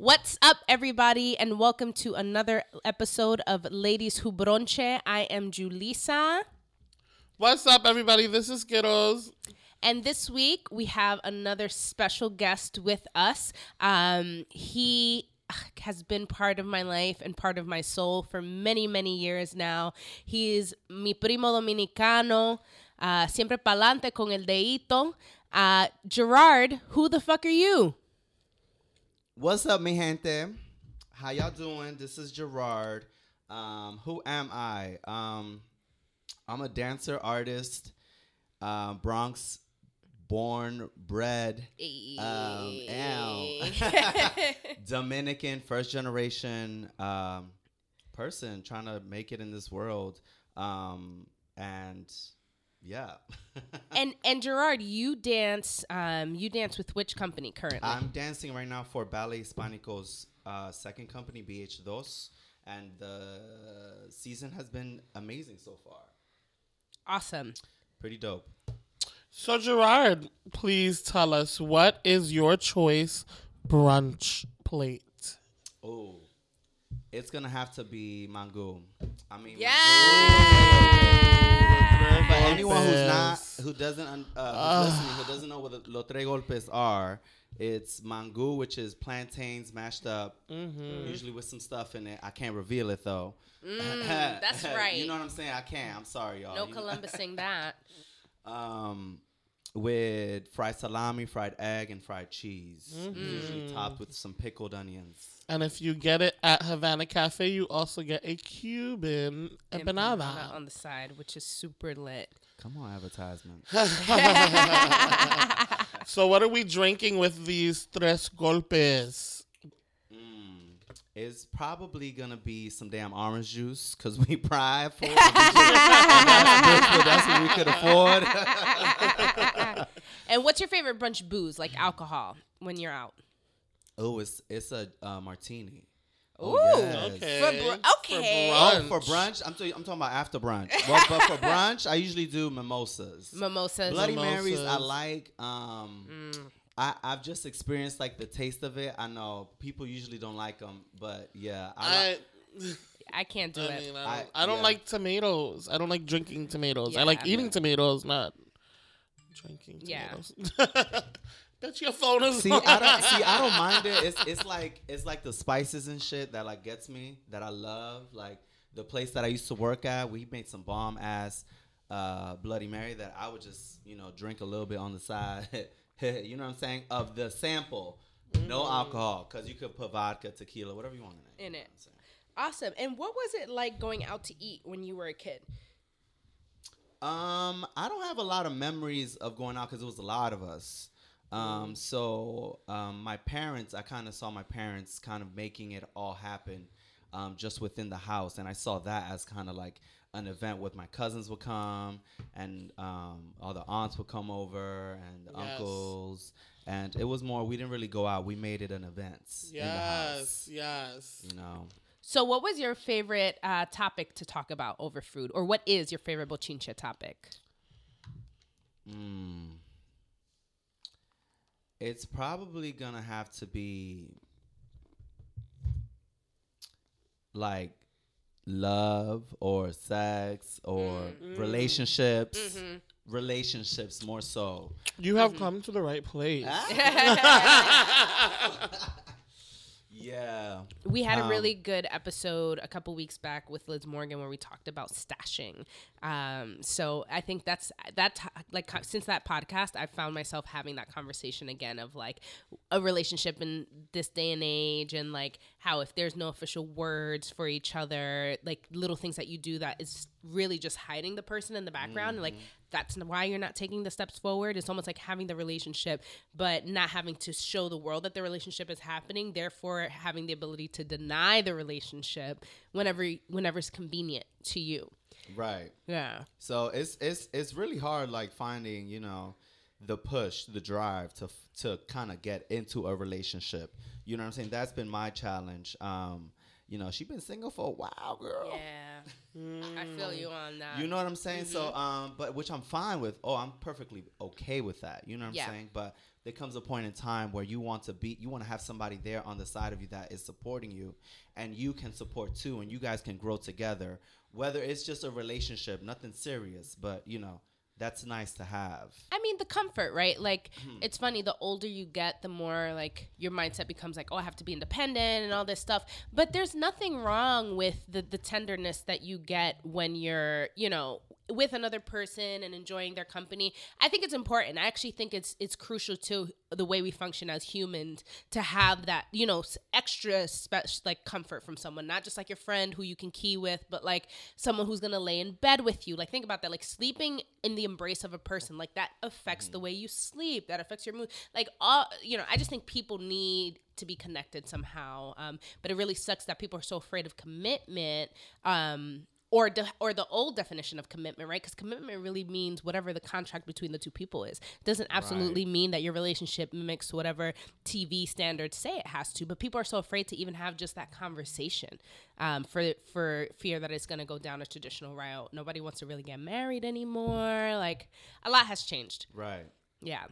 What's up, everybody, and welcome to another episode of Ladies Who Bronche. I am Julissa, What's up, everybody? This is Skittles. and this week we have another special guest with us. Um, he has been part of my life and part of my soul for many, many years now. He is mi primo dominicano, uh, siempre pa'lante con el deito. Uh, Gerard, who the fuck are you? What's up, mi gente? How y'all doing? This is Gerard. Um, who am I? Um, I'm a dancer, artist, uh, Bronx born, bred, um. Dominican, first generation um, person trying to make it in this world. Um, and yeah. and and Gerard, you dance. Um, you dance with which company currently? I'm dancing right now for Ballet Hispanico's uh, second company, BH2, and the season has been amazing so far. awesome. Pretty dope. So, Gerard, please tell us what is your choice brunch plate? Oh, it's gonna have to be mangú. I mean, Yeah. For anyone who's not, who doesn't, un- uh, who's listening, who doesn't know what the los tres golpes are, it's mangú, which is plantains mashed up, usually with some stuff in it. I can't reveal it though. that's right. you know what I'm saying? I can't. I'm sorry, y'all. No You Columbusing that. um, with fried salami, fried egg, and fried cheese, usually topped with some pickled onions. And if you get it at Havana Cafe, you also get a Cuban empanada. on the side, which is super lit. Come on, advertisement. So, what are we drinking with these tres golpes? Mm, it's probably gonna be some damn orange juice because we prideful. that's what we could afford. And what's your favorite brunch booze, like alcohol, when you're out? Oh, it's it's a uh, martini. Ooh, yes. Okay. For br- okay. brunch. Oh, for brunch, I'm, t- I'm talking about after brunch. well, but for brunch, I usually do mimosas. Mimosas. Bloody Marys, I like. Um, I, I've just experienced like the taste of it. I know people usually don't like them, but yeah, I, like, I, I can't do I it. mean, I don't, I- I, don't yeah. like tomatoes. I don't like drinking tomatoes. I Yeah. like eating tomatoes, not drinking tomatoes. Yeah. Bet your phone see. I don't see. I don't mind it. It's it's like it's like the spices and shit that like gets me that I love. Like the place that I used to work at, we made some bomb ass uh, Bloody Mary that I would just you know drink a little bit on the side. you know what I'm saying? Of the sample, no alcohol, because you could put vodka, tequila, whatever you want in it. In it. what I'm saying? Awesome. And what was it like going out to eat when you were a kid? Um, I don't have a lot of memories of going out because it was a lot of us. Um, so um, my parents, I kind of saw my parents kind of making it all happen, um, just within the house, and I saw that as kind of like an event with my cousins would come, and um, all the aunts would come over, and the Yes. uncles, and it was more. We didn't really go out. We made it an event in the house. Yes, yes. You know. So, what was your favorite uh, topic to talk about over food, or what is your favorite bochinche topic? Mm. It's probably gonna have to be like love or sex or mm-hmm. Mm-hmm. relationships. Mm-hmm. Relationships more so. You have come to the right place. Yeah. We had a Um, really good episode a couple weeks back with Liz Morgan where we talked about stashing. Um, so I think that's that like since that podcast, I found myself having that conversation again of like a relationship in this day and age, and like how if there's no official words for each other, like little things that you do that is really just hiding the person in the background, and like that's why you're not taking the steps forward. It's almost like having the relationship, but not having to show the world that the relationship is happening. Therefore, having the ability to deny the relationship whenever whenever it's convenient to you. Right. Yeah. So it's it's it's really hard like finding, you know, the push, the drive to to kind of get into a relationship. You know what I'm saying? That's been my challenge. Um, you know, she been single for a while, girl. Yeah, I feel you on that. You know what I'm saying? So, Mm-hmm. um, but which I'm fine with. Oh, I'm perfectly okay with that. You know what I'm Yeah. saying? But there comes a point in time where you want to be, you want to have somebody there on the side of you that is supporting you, and you can support too, and you guys can grow together. Whether it's just a relationship, nothing serious, but you know, that's nice to have. I mean, the comfort, right? Like, Hmm. it's funny. The older you get, the more like your mindset becomes like, oh, I have to be independent and all this stuff. But there's nothing wrong with the the tenderness that you get when you're, you know, with another person and enjoying their company. I think it's important. I actually think it's it's crucial to the way we function as humans to have that, you know, extra special like comfort from someone, not just like your friend who you can key with, but like someone who's gonna lay in bed with you. Like think about that. Like sleeping in the embrace of a person, like that affects the way you sleep. That affects your mood. Like all, you know, I just think people need to be connected somehow. Um, but it really sucks that people are so afraid of commitment. Um, or de- or the old definition of commitment, right? Because commitment really means whatever the contract between the two people is. It doesn't absolutely mean that your relationship mimics whatever TV standards say it has to. But people are so afraid to even have just that conversation um, for for fear that it's going to go down a traditional route. Nobody wants to really get married anymore. Like a lot has changed. Right. Yeah.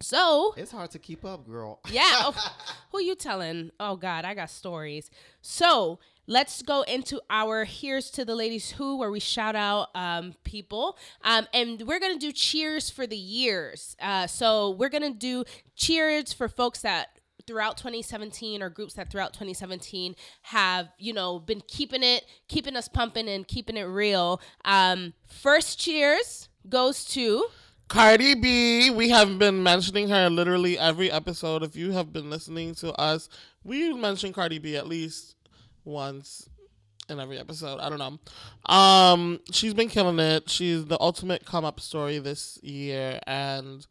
So It's hard to keep up, girl. yeah. Oh, who you telling? Oh God, I got stories. So let's go into our here's to the ladies who, where we shout out um, people, um, and we're gonna do cheers for the years. Uh, so we're gonna do cheers for folks that throughout 2017 or groups that throughout 2017 have you know been keeping it keeping us pumping and keeping it real um first cheers goes to Cardi B, we have been mentioning her literally every episode. If you have been listening to us, we mention Cardi B at least once in every episode. I don't know. Um, she's been killing it. She's the ultimate come up story this year, and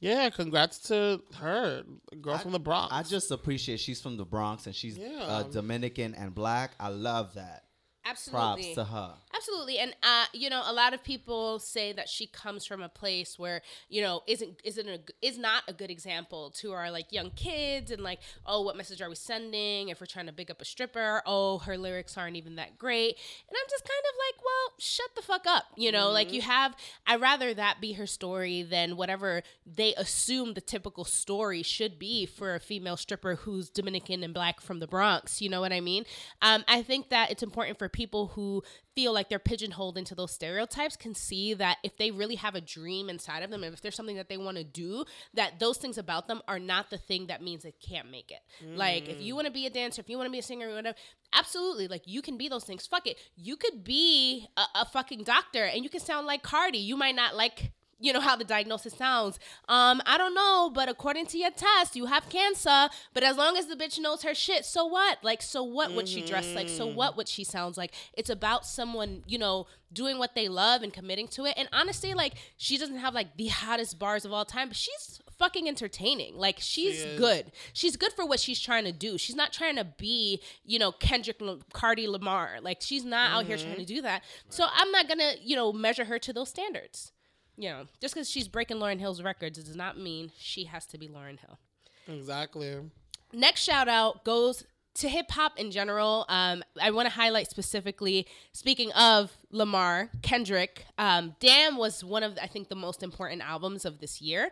yeah, congrats to her, girl from the Bronx. I just appreciate she's from the Bronx and she's uh, Dominican and black. I love that. Absolutely Props to her. Absolutely, and uh, you know, a lot of people say that she comes from a place where you know isn't isn't a, is not a good example to our like young kids, and like, oh, what message are we sending if we're trying to big up a stripper? Oh, her lyrics aren't even that great, and I'm just kind of like, well, shut the fuck up, you know? Like you have, I rather that be her story than whatever they assume the typical story should be for a female stripper who's Dominican and black from the Bronx. You know what I mean? Um, I think that it's important for people who feel like they're pigeonholed into those stereotypes can see that if they really have a dream inside of them and if there's something that they want to do that those things about them are not the thing that means they can't make it. Like if you mm. want to be a dancer if you want to be a singer whatever absolutely like you can be those things. Fuck it. You could be a, a fucking doctor and you can sound like cardi. You might not like you know how the diagnosis sounds. Um, I don't know, but according to your test, you have cancer. But as long as the bitch knows her shit, so what? Like, so what? What she dress like? So what? would she sounds like? It's about someone, you know, doing what they love and committing to it. And honestly, like, she doesn't have like the hottest bars of all time, but she's fucking entertaining. Like, she's is. good. She's good for what she's trying to do. She's not trying to be, you know, Kendrick L- Cardi Lamar. Like, she's not out here trying to do that. So I'm not gonna, you know, measure her to those standards you know, just because she's breaking Lauryn Hill's records does not mean she has to be Lauryn Hill. exactly. Next shout out goes to hip hop in general. Um, I want to highlight specifically, speaking of Lamar, Kendrick, um, Damn was one of, I think, the most important albums of this year.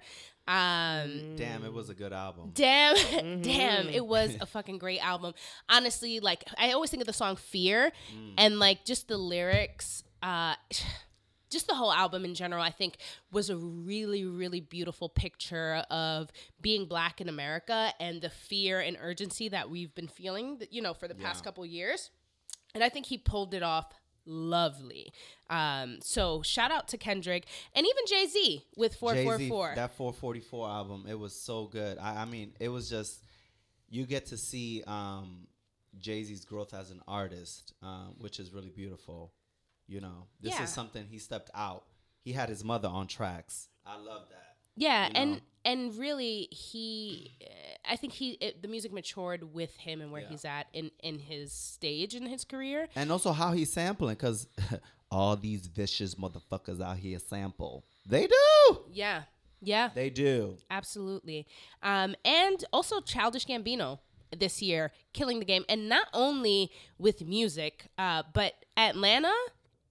Um, Damn, it was a good album. Damn, damn, it was a fucking great album. Honestly, like I always think of the song Fear and like just the lyrics, uh just the whole album in general, I think was a really, really beautiful picture of being black in America and the fear and urgency that we've been feeling, you know, for the past Yeah. couple years. And I think he pulled it off lovely. Um, so shout out to Kendrick and even Jay Z with four four Jay-Z. That 444 album, it was so good. I, I mean, it was just you get to see um, Jay Z's growth as an artist, um, which is really beautiful. You know, this Yeah. is something he stepped out. He had his mother on tracks. I love that. Yeah, you and know? and really, he, I think he, it, the music matured with him and where Yeah. he's at in in his stage in his career. And also how he's sampling, because all these vicious motherfuckers out here sample. They do. Yeah, yeah, They do. absolutely. Um, and also Childish Gambino. this year, killing the game, and not only with music, uh, but Atlanta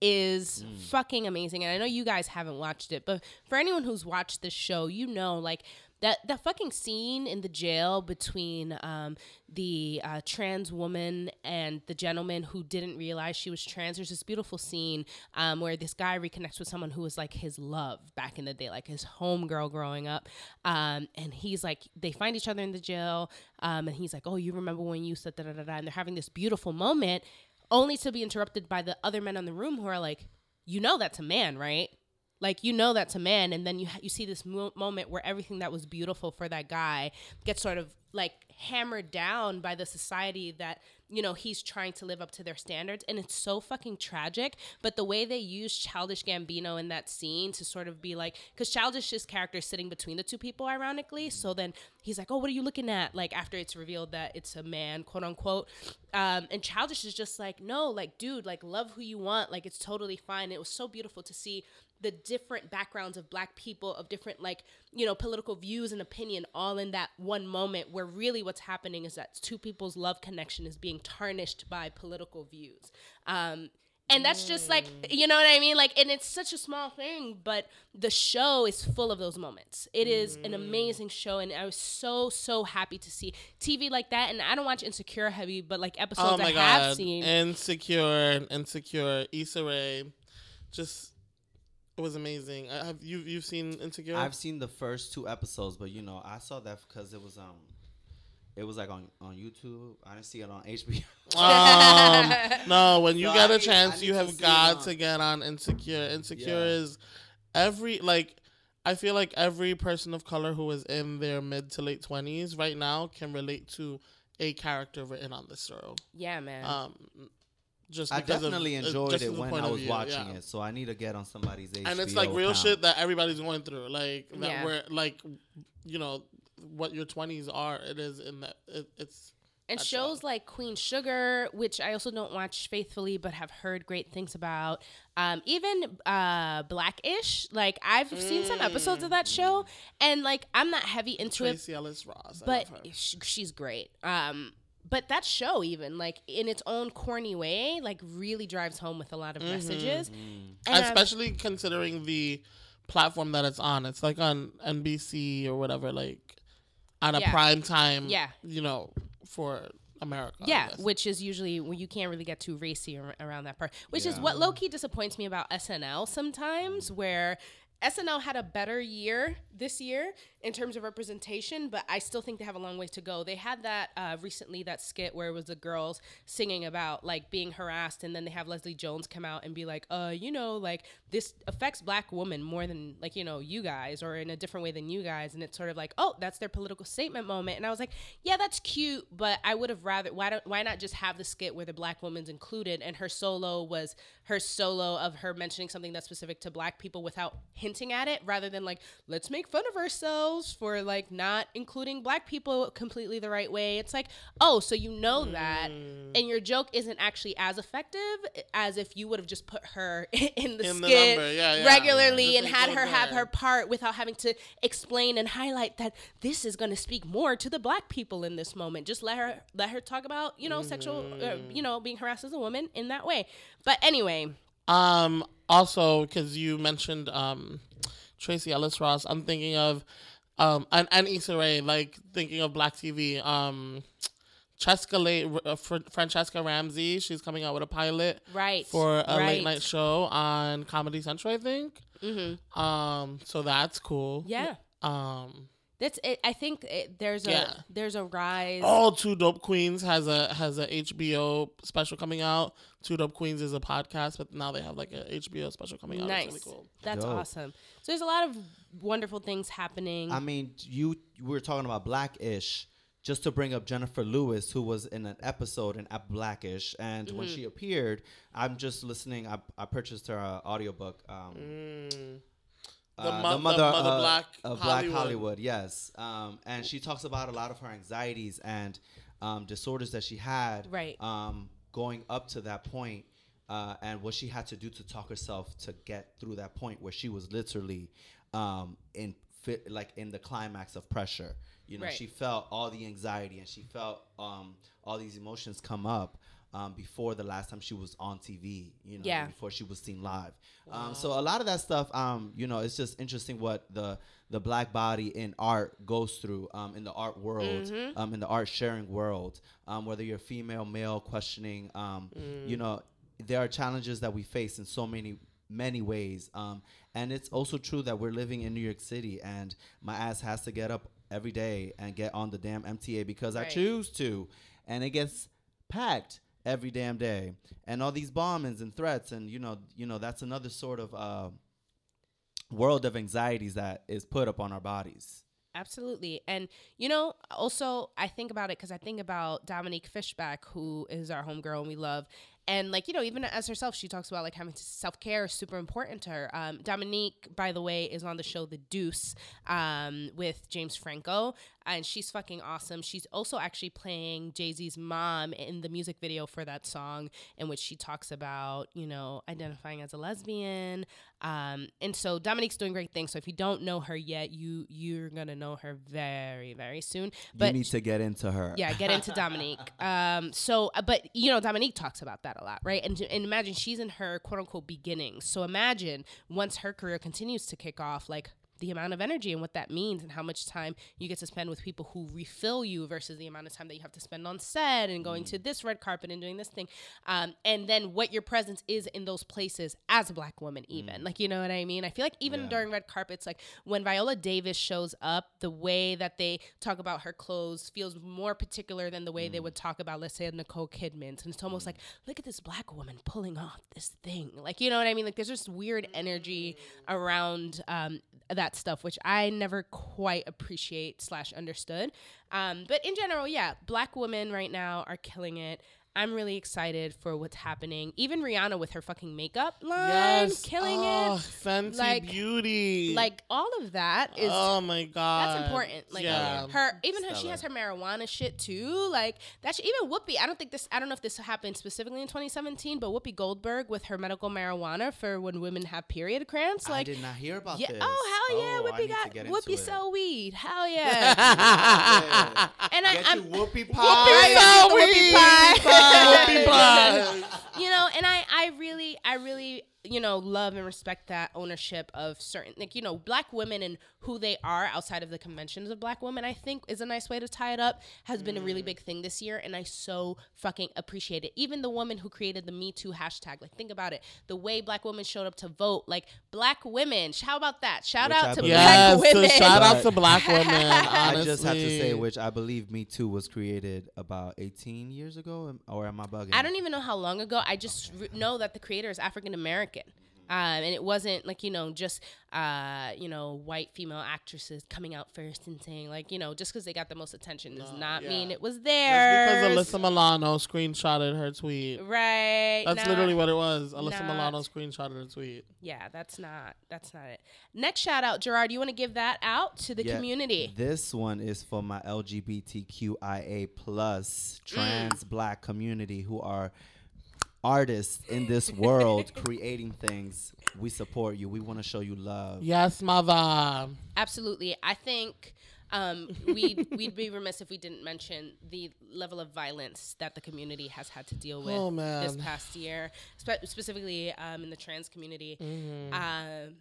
is fucking amazing. And I know you guys haven't watched it, but for anyone who's watched this show, you know, like that that fucking scene in the jail between um, the uh, trans woman and the gentleman who didn't realize she was trans. There's this beautiful scene um, where this guy reconnects with someone who was like his love back in the day, like his homegirl growing up. Um, and he's like, they find each other in the jail, um, and he's like, "Oh, you remember when you said da da da da?" And they're having this beautiful moment, only to be interrupted by the other men in the room who are like, "You know that's a man, right?" like you know that's a man and then you you see this mo- moment where everything that was beautiful for that guy gets sort of like hammered down by the society that you know he's trying to live up to their standards and it's so fucking tragic but the way they use childish gambino in that scene to sort of be like because childish's character is sitting between the two people ironically so then he's like oh what are you looking at? Like after it's revealed that it's a man quote unquote. Um, and childish is just like no like dude like love who you want like it's totally fine. It was so beautiful to see the different backgrounds of black people of different like you know political views and opinion all in that one moment where really what's happening is that two people's love connection is being tarnished by political views. Um and that's just like you know what i mean? Like and it's such a small thing but the show is full of those moments. It is an amazing show and i was so so happy to see tv like that and i don't watch insecure heavy but like episodes Oh my i have seen. Insecure, Insecure, Issa Rae, just it was amazing. I have you you've seen Insecure? I've seen the first two episodes, but you know, I saw that because it was um, it was like on on YouTube. I didn't see it on HBO. um, no, when you So get I a need- chance, you need to have got to get on Insecure. Insecure Yeah. is every like. I feel like every person of color who is in their mid to late twenties right now can relate to a character written on this show. yeah man Um, just I because of- definitely uh, enjoyed it when I was view, watching yeah. it, so I need to get on somebody's HBO and it's like real account. shit that everybody's going through like that Yeah. where like you know what your 20s are it is in that it, it's and shows all. like Queen Sugar, which I also don't watch faithfully, but have heard great things about. Um, even uh, Blackish, like I've seen some episodes of that show, and like I'm not heavy into it, Tracee Ellis Ross but love she's great. Um, but that show, even like in its own corny way, like really drives home with a lot of messages. Mm. And, um, especially considering the platform that it's on it's like on NBC or whatever like on a Yeah. prime time Yeah. you know for America Yeah, which is usually when you can't really get too racy ar- around that part. Which is what low key disappoints me about SNL sometimes, where SNL had a better year this year in terms of representation, but I still think they have a long way to go. They had that uh, recently, that skit where it was the girls singing about like being harassed, and then they have Leslie Jones come out and be like, uh, you know, like this affects black women more than like, you know, you guys, or in a different way than you guys. And it's sort of like, oh, that's their political statement moment. And I was like, yeah, that's cute, but I would have rather, why don't, why not just have the skit where the black woman's included and her solo was her solo of her mentioning something that's specific to black people without hinting at it rather than like, let's make fun of ourselves for like not including black people completely the right way. It's like, oh, so you know that Mm. and your joke isn't actually as effective as if you would have just put her in the In skit number, yeah, yeah. regularly Just and had her have her. part without having to explain and highlight that this is going to speak more to the black people in this moment. Just let her let her talk about, you know, sexual uh, Mm. you know, being harassed as a woman in that way. But anyway, Um, also, because you mentioned um, Tracee Ellis Ross, I'm thinking of um, and, and Issa Rae, like thinking of Black TV. Um, Cheska uh, Fr- Franchesca Ramsey, she's coming out with a pilot right. for a late night show on Comedy Central, I think. Mhm. Um, so that's cool. Yeah. Um, That's it. I think it, there's a Yeah. there's a rise. oh, Two Dope Queens has a has a HBO special coming out. Two Dope Queens is a podcast, but now they have like a HBO special coming out. nice. It's really cool. That's Dope. awesome. So there's a lot of wonderful things happening. I mean, you we were talking about Blackish. Just to bring up Jennifer Lewis, who was in an episode in Blackish, and when Mm-hmm. she appeared, I'm just listening. I, I purchased her uh, audiobook. Um, Mm. Uh, The mo- the Mother uh, Black of Black Hollywood. Hollywood, yes. Um, and she talks about a lot of her anxieties and um, disorders that she had, Right. Um, going up to that point, uh, and what she had to do to talk herself to get through that point where she was literally um, in fit, like in the climax of pressure. You know, Right. she felt all the anxiety and she felt um, all these emotions come up um, before the last time she was on TV. You know, Yeah. before she was seen live. Um, so a lot of that stuff, um, you know, it's just interesting what the the black body in art goes through um, in the art world, Mm-hmm. um, in the art sharing world. Um, whether you're female, male, questioning, um, Mm. you know, there are challenges that we face in so many many ways. Um, and it's also true that we're living in New York City, and my ass has to get up every day and get on the damn MTA because I choose to, and it gets packed every damn day. And all these bombings and threats, and you know, you know, that's another sort of uh, world of anxieties that is put upon our bodies. Absolutely. And, you know, also, I think about it because I think about Dominique Fishback, who is our homegirl and we love. And, like, you know, even as herself, she talks about, like, having self care is super important to her. Um, Dominique, by the way, is on the show The Deuce um, with James Franco. And she's fucking awesome. She's also actually playing Jay Z's mom in the music video for that song, in which she talks about, you know, identifying as a lesbian. Um, and so Dominique's doing great things. So if you don't know her yet, you you're gonna know her very very soon. But you need to get into her. yeah, get into Dominique. Um, so, uh, but you know, Dominique talks about that a lot, right? And, and imagine she's in her quote unquote beginnings. So imagine once her career continues to kick off, like the amount of energy and what that means and how much time you get to spend with people who refill you versus the amount of time that you have to spend on set and going to mm. this red carpet and doing this thing. Um, and then what your presence is in those places as a black woman mm. even. Like you know what i mean? I feel like even Yeah. during red carpets like when viola davis shows up the way that they talk about her clothes feels more particular than the way they would mm. talk about let's say nicole kidman's and it's almost like look at this black woman pulling off this thing. Like you know what i mean? Like there's this weird energy around um, that stuff which i never quite appreciate slash understood. Um, but in general yeah black women right now are killing it i'm really excited for what's happening even rihanna with her fucking makeup line Yes. killing oh, it Fenty Like- Beauty. like all of that is oh my god. that's important. Like yeah. her, even her, she has her marijuana shit too. Like that. Shit, even Whoopi. I don't think this. I don't know if this happened specifically in 2017, but Whoopi Goldberg with her medical marijuana for when women have period cramps. I Like, did not hear about yeah. this. Oh hell yeah, Oh, Whoopi need got get into Whoopi it. sell weed. Hell yeah. and I, Get I'm, your whoopie Whoopi pie. sell Whoopi Whoopi pie. pie. Whoopi pie. you know and i i really i really you know love and respect that ownership of certain like you know black women and who they are outside of the conventions of black women i think is a nice way to tie it up has been a really mm. big thing this year and i so fucking appreciate it even the woman who created the me too hashtag like think about it the way black women showed up to vote like black women how about that shout Which I out to believe- Yes, black to women shout out to black women. I just have to say, which I believe Me Too was created about 18 years ago, or am I bugging? I don't even know how long ago. I just r- know that the creator is African American. Um, and it wasn't like you know just uh, you know white female actresses coming out first and saying like you know just because they got the most attention does No, not yeah. mean it was there. because Alyssa Milano screenshotted her tweet. right? That's nah. literally what it was. Alyssa not- Milano screenshotted her tweet. Yeah, that's not that's not it. Next shout out, Gerard. You want to give that out to the Yeah, community? This one is for my LGBTQIA plus Mm. trans black community who are artists in this world creating things. We support you. We want to show you love. Yes, mother. Absolutely. I think um, we'd, we'd be remiss if we didn't mention the level of violence that the community has had to deal with Oh, this past year, spe- specifically um, in the trans community. Mm-hmm. Um,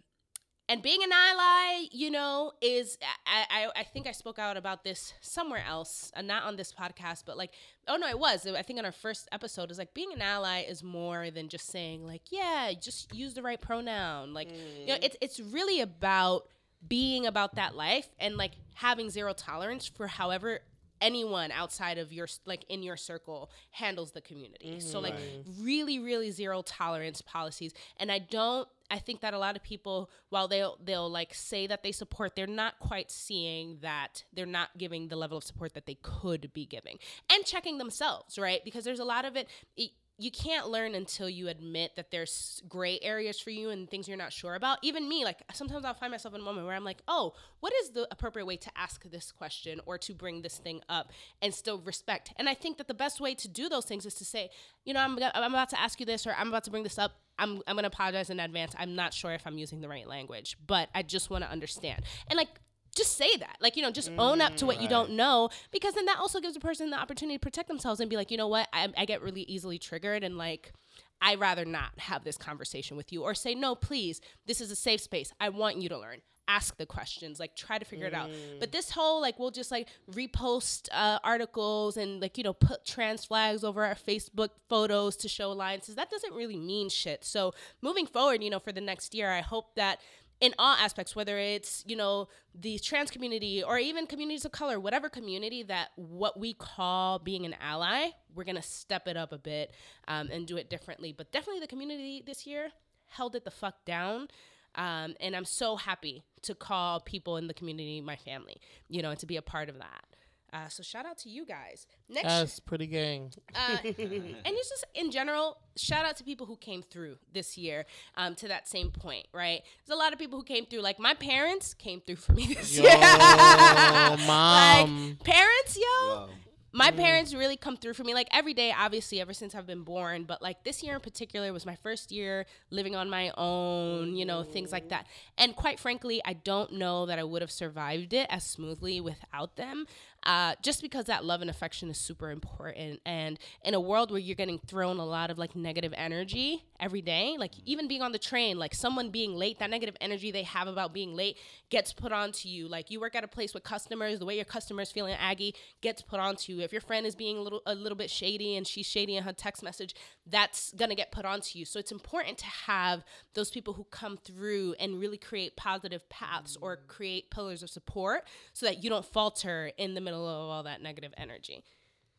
and being an ally, you know, is I, I I think I spoke out about this somewhere else, uh, not on this podcast, but like, oh no, it was. I think on our first episode, is like being an ally is more than just saying like, yeah, just use the right pronoun. Like, you know, it's it's really about being about that life and like having zero tolerance for however anyone outside of your like in your circle handles the community. So like really really zero tolerance policies. And i don't i think that a lot of people while they'll they'll like say that they support they're not quite seeing that they're not giving the level of support that they could be giving and checking themselves right because there's a lot of it, it you can't learn until you admit that there's gray areas for you and things you're not sure about. Even me, like sometimes I'll find myself in a moment where I'm like, oh, what is the appropriate way to ask this question or to bring this thing up and still respect? And I think that the best way to do those things is to say, you know, I'm, I'm about to ask you this or I'm about to bring this up. I'm, I'm to apologize in advance. I'm not sure if I'm using the right language, but I just want to understand. And like, just say that. Like, you know, just own up to mm, what you don't know because then that also gives a person the opportunity to protect themselves and be like, you know what, I, I get really easily triggered and like, i rather not have this conversation with you or say, no, please, this is a safe space. I want you to learn. Ask the questions, like try to figure it out. But this whole like we'll just like repost uh, articles and like you know put trans flags over our Facebook photos to show alliances. That doesn't really mean shit. So moving forward, you know, for the next year, I hope that in all aspects, whether it's you know the trans community or even communities of color, whatever community that what we call being an ally, we're gonna step it up a bit um, and do it differently. But definitely the community this year held it the fuck down. Um, and I'm so happy to call people in the community my family, you know, and to be a part of that. Uh, so shout out to you guys. Next, Yes, pretty gang. uh, and it's just in general, shout out to people who came through this year um, to that same point, right? There's a lot of people who came through. Like my parents came through for me this Yo, year. mom. like parents, yo. Wow. My parents really come through for me like every day, obviously, ever since I've been born. But like this year in particular was my first year living on my own, you know, things like that. And quite frankly, I don't know that I would have survived it as smoothly without them. Uh, just because that love and affection is super important. And in a world where you're getting thrown a lot of like negative energy every day, like even being on the train, like someone being late, that negative energy they have about being late gets put onto you. Like you work at a place with customers, the way your customers feeling aggy gets put onto you. If your friend is being a little a little bit shady and she's shady in her text message, that's gonna get put onto you. So it's important to have those people who come through and really create positive paths or create pillars of support so that you don't falter in the middle of all that negative energy.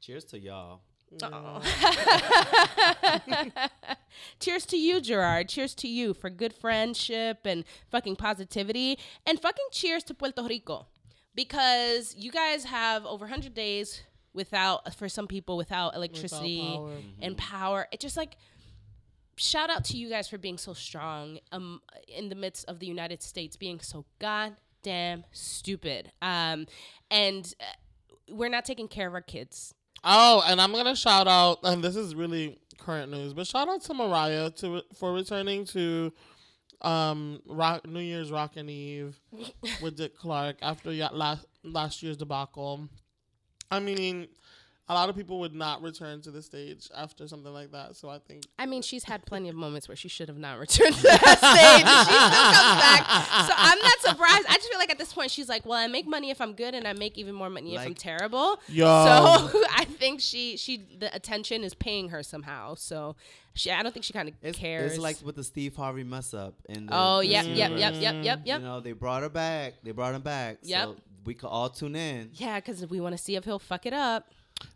Cheers to y'all. Cheers to you, Gerard. Cheers to you for good friendship and fucking positivity. And fucking cheers to Puerto Rico. Because you guys have over 100 days without, for some people, without electricity power. and power. It just like, shout out to you guys for being so strong um, in the midst of the United States being so goddamn stupid. Um, and uh, we're not taking care of our kids. Oh, and I'm gonna shout out, and this is really current news, but shout out to Mariah to for returning to um rock New Year's Rockin' Eve with Dick Clark after last last year's debacle. I mean, a lot of people would not return to the stage after something like that. So I think I mean, she's had plenty of moments where she should have not returned to that stage. She still comes back. So I'm not surprised. I just feel like at this point, she's like, well, I make money if I'm good and I make even more money if I'm terrible. Yo. So I think she, she, the attention is paying her somehow. So she, I don't think she kind of cares. it's like with the Steve Harvey mess up. In the oh, Miss yep, yep, yep, yep, yep, yep. You know, they brought her back. They brought him back. Yep. So we could all tune in. Yeah, because we want to see if he'll fuck it up.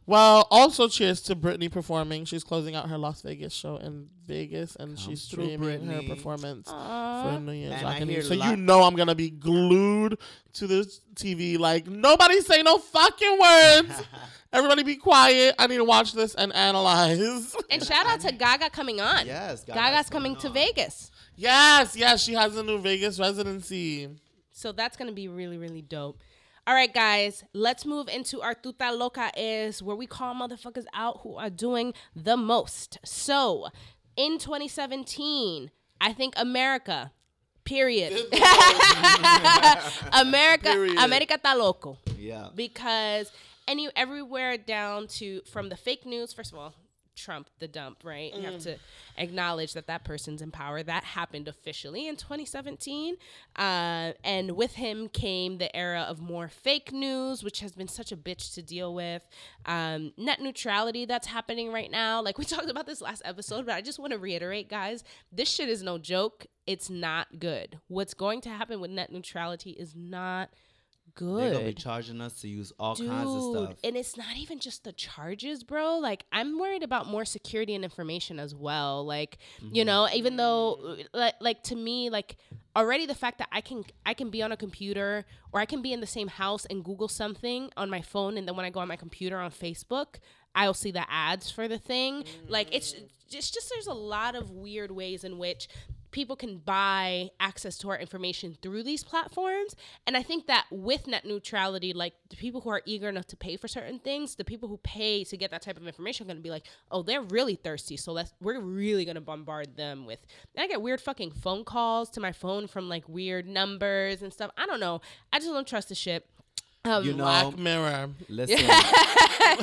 Well, also cheers to Britney performing. She's closing out her Las Vegas show in Vegas, and Come she's streaming her performance Aw. for New Year's And I Rockin' So lot- you know I'm gonna be glued to this TV. Like nobody say no fucking words. Everybody be quiet. I need to watch this and analyze. And shout out to Gaga coming on. Yes, Gaga's Gaga's coming coming to. Vegas. yes, yes, she has a new Vegas residency. So that's gonna be really, really dope. All right, guys, let's move into our tuta loca is where we call motherfuckers out who are doing the most. So in 2017, I think America, period. America, Period. America está loco Yeah. because any everywhere down to from the fake news. First of all, Trump, the dump, right? You have to acknowledge that that person's in power. That happened officially in 2017, uh, and with him came the era of more fake news, which has been such a bitch to deal with. Um, net neutrality that's happening right now. Like we talked about this last episode, but I just want to reiterate, guys, this shit is no joke. It's not good. What's going to happen with net neutrality is not good They're gonna be charging us to use all kinds of stuff. And it's not even just the charges, bro. Like I'm worried about more security and information as well. Like, you Mm-hmm. know, even though like like to me like already the fact that I can I can be on a computer or I can be in the same house and Google something on my phone and then when I go on my computer on Facebook, I'll see the ads for the thing. Like it's it's just there's a lot of weird ways in which people can buy access to our information through these platforms. And I think that with net neutrality, like the people who are eager enough to pay for certain things, the people who pay to get that type of information are going to be like, oh, they're really thirsty. So let's, we're really going to bombard them with. And I get weird fucking phone calls to my phone from like weird numbers and stuff. I don't know. I just don't trust the shit. Um, You know, Black Mirror. listen.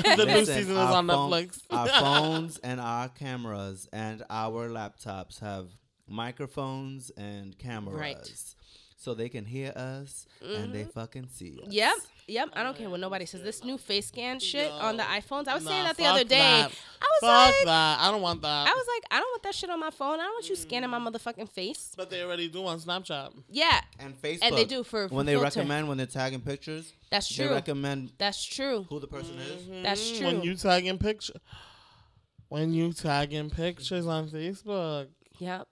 the new season is on phone- Netflix. our phones and our cameras and our laptops have microphones and cameras. So they can hear us and they fucking see us. Mm-hmm. Yep. Yep. I don't care what nobody says. This new face scan shit on the iPhones. I was saying that the other day. that. I was Fuck like, that. I don't want that. I was like, I don't want that shit on my phone. I don't want you scanning my Mm. motherfucking face. but they already do on Snapchat. Yeah, And Facebook. And they do for- for when they filter. recommend when they're tagging pictures. that's true. They recommend That's true. who the person is. That's true. When you tagging in picture, when you tagging pictures on Facebook, Yep.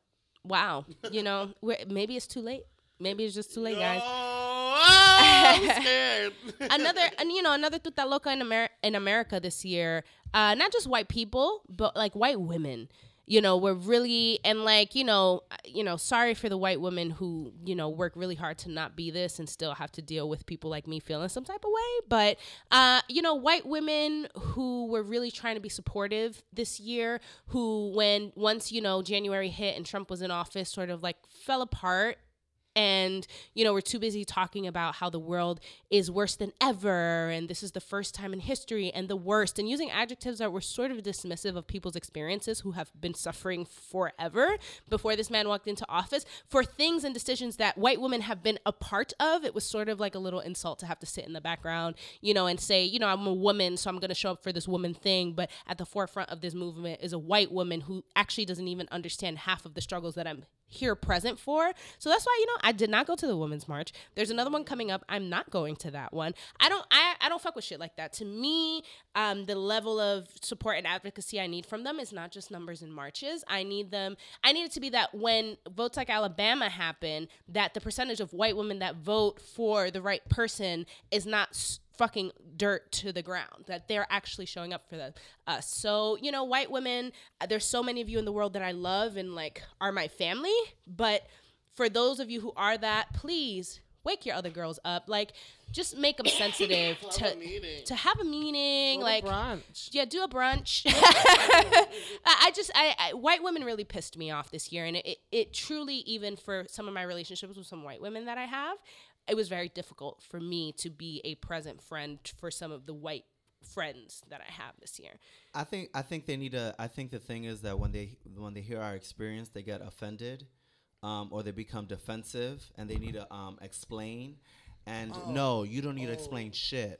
Wow. You know, maybe it's too late. Maybe it's just too late, guys. Oh, I'm another and you know another tuta loca in America in America this year. Uh, not just white people, but like white women. You know, we're really and like you know, you know, sorry for the white women who you know work really hard to not be this and still have to deal with people like me feeling some type of way. But uh, you know, white women who were really trying to be supportive this year, who when once you know January hit and Trump was in office, sort of like fell apart and you know we're too busy talking about how the world is worse than ever and this is the first time in history and the worst and using adjectives that were sort of dismissive of people's experiences who have been suffering forever before this man walked into office for things and decisions that white women have been a part of. It was sort of like a little insult to have to sit in the background you know and say you know i'm a woman so i'm going to show up for this woman thing but at the forefront of this movement is a white woman who actually doesn't even understand half of the struggles that i'm here present for. So that's why you know I did not go to the women's march. There's another one coming up. I'm not going to that one. I don't I, I don't fuck with shit like that. To me, um, the level of support and advocacy I need from them is not just numbers and marches. I need them. I need it to be that when votes like Alabama happen, that the percentage of white women that vote for the right person is not. S- fucking dirt to the ground that they're actually showing up for the, us so you know white women uh, there's so many of you in the world that i love and like are my family but for those of you who are that please wake your other girls up like just make them sensitive to a to have a meeting Go to like brunch. yeah, do a brunch. I I just, I, I, white women really pissed me off this year, and it, it, it truly, even for some of my relationships with some white women that I have, it was very difficult for me to be a present friend for some of the white friends that I have this year. I think I think they need to. I think the thing is that when they when they hear our experience, they get offended, um, or they become defensive, and they need to um, explain. And no, you don't need to explain shit.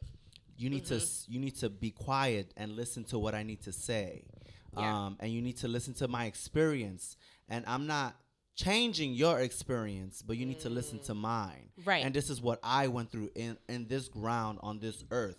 You need to s- you need to be quiet and listen to what I need to say, Yeah. um, and you need to listen to my experience. And I'm not changing your experience, but you need to listen to mine. Right. And this is what I went through in in this ground on this earth.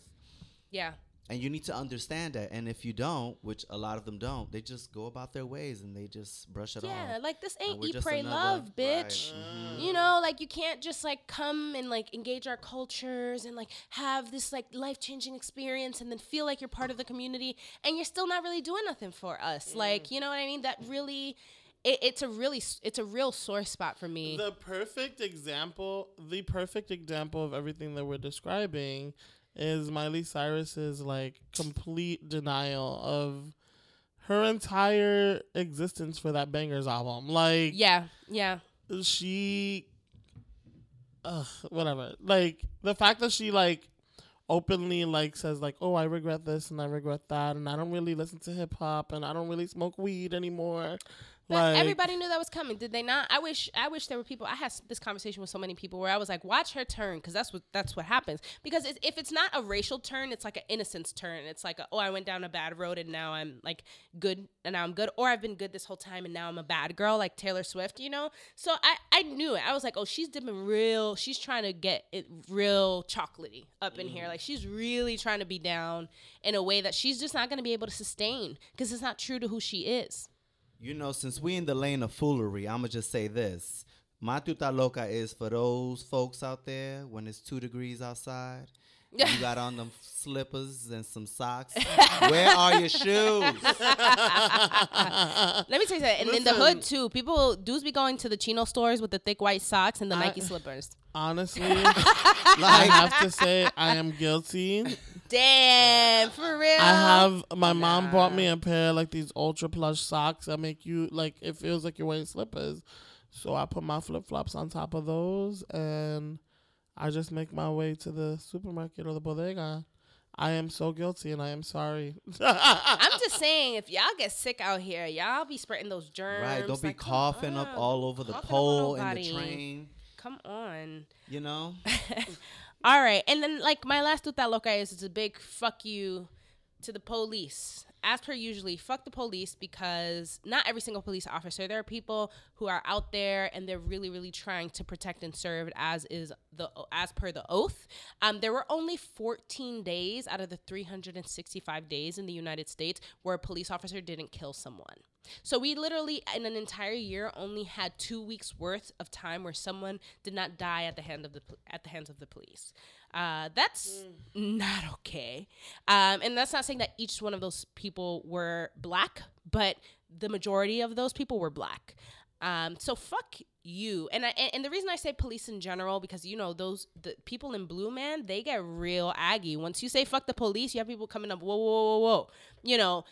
Yeah. And you need to understand that. And if you don't, which a lot of them don't, they just go about their ways and they just brush it Yeah, off. Yeah, like this ain't eat, pray, another- love, right. bitch. Mhm. You know, like you can't just like come and like engage our cultures and like have this like life changing experience and then feel like you're part of the community and you're still not really doing nothing for us. Like, you know what I mean? That really, it, it's a really, it's a real sore spot for me. The perfect example, the perfect example of everything that we're describing is Miley Cyrus's like complete denial of her entire existence for that Bangerz album. Like yeah, yeah, she Ugh, whatever. Like the fact that she like openly like says like, "Oh, I regret this and I regret that and I don't really listen to hip hop and I don't really smoke weed anymore." But like everybody knew that was coming, did they not? I wish, I wish there were people. I had this conversation with so many people where I was like, "Watch her turn," because that's what that's what happens. Because it's, if it's not a racial turn, it's like an innocence turn. It's like, a, "Oh, I went down a bad road and now I'm like good, and now I'm good," or "I've been good this whole time and now I'm a bad girl," like Taylor Swift, you know. So I I knew it. I was like, "Oh, she's dipping real. She's trying to get it real chocolatey up in here. Mm. Like she's really trying to be down in a way that she's just not going to be able to sustain because it's not true to who she is." You know, since we in the lane of foolery, I'ma just say this. My tuta loca is for those folks out there when it's two degrees outside You got on them slippers and some socks. Where are your shoes? Let me tell you something. And in the hood too, people dudes be going to the chino stores with the thick white socks and the I- Nike slippers. Honestly, I Like, have to say I am guilty. Damn, for real. I have my mom bought me a pair like these ultra plush socks that make you like it feels like you're wearing slippers. So I put my flip flops on top of those and I just make my way to the supermarket or the bodega. I am so guilty and I am sorry. I'm just saying, if y'all get sick out here, y'all be spreading those germs. right, don't be Like, coughing up all over the Coughing up on pole in the train. Come on. You know? All right, and then like my last tuta loca is it's a big fuck you to the police. As per usually, fuck the police because not every single police officer. There are people who are out there and they're really, really trying to protect and serve as is the as per the oath. Um, there were only 14 days out of the 365 days in the United States where a police officer didn't kill someone. So we literally in an entire year only had two weeks worth of time where someone did not die at the hand of the at the hands of the police. Uh, that's not okay. Um, and that's not saying that each one of those people were black, but the majority of those people were black. Um, so fuck you. And I and the reason I say police in general because you know those the people in blue man they get real aggy. Once you say fuck the police, you have people coming up whoa whoa whoa whoa. You know.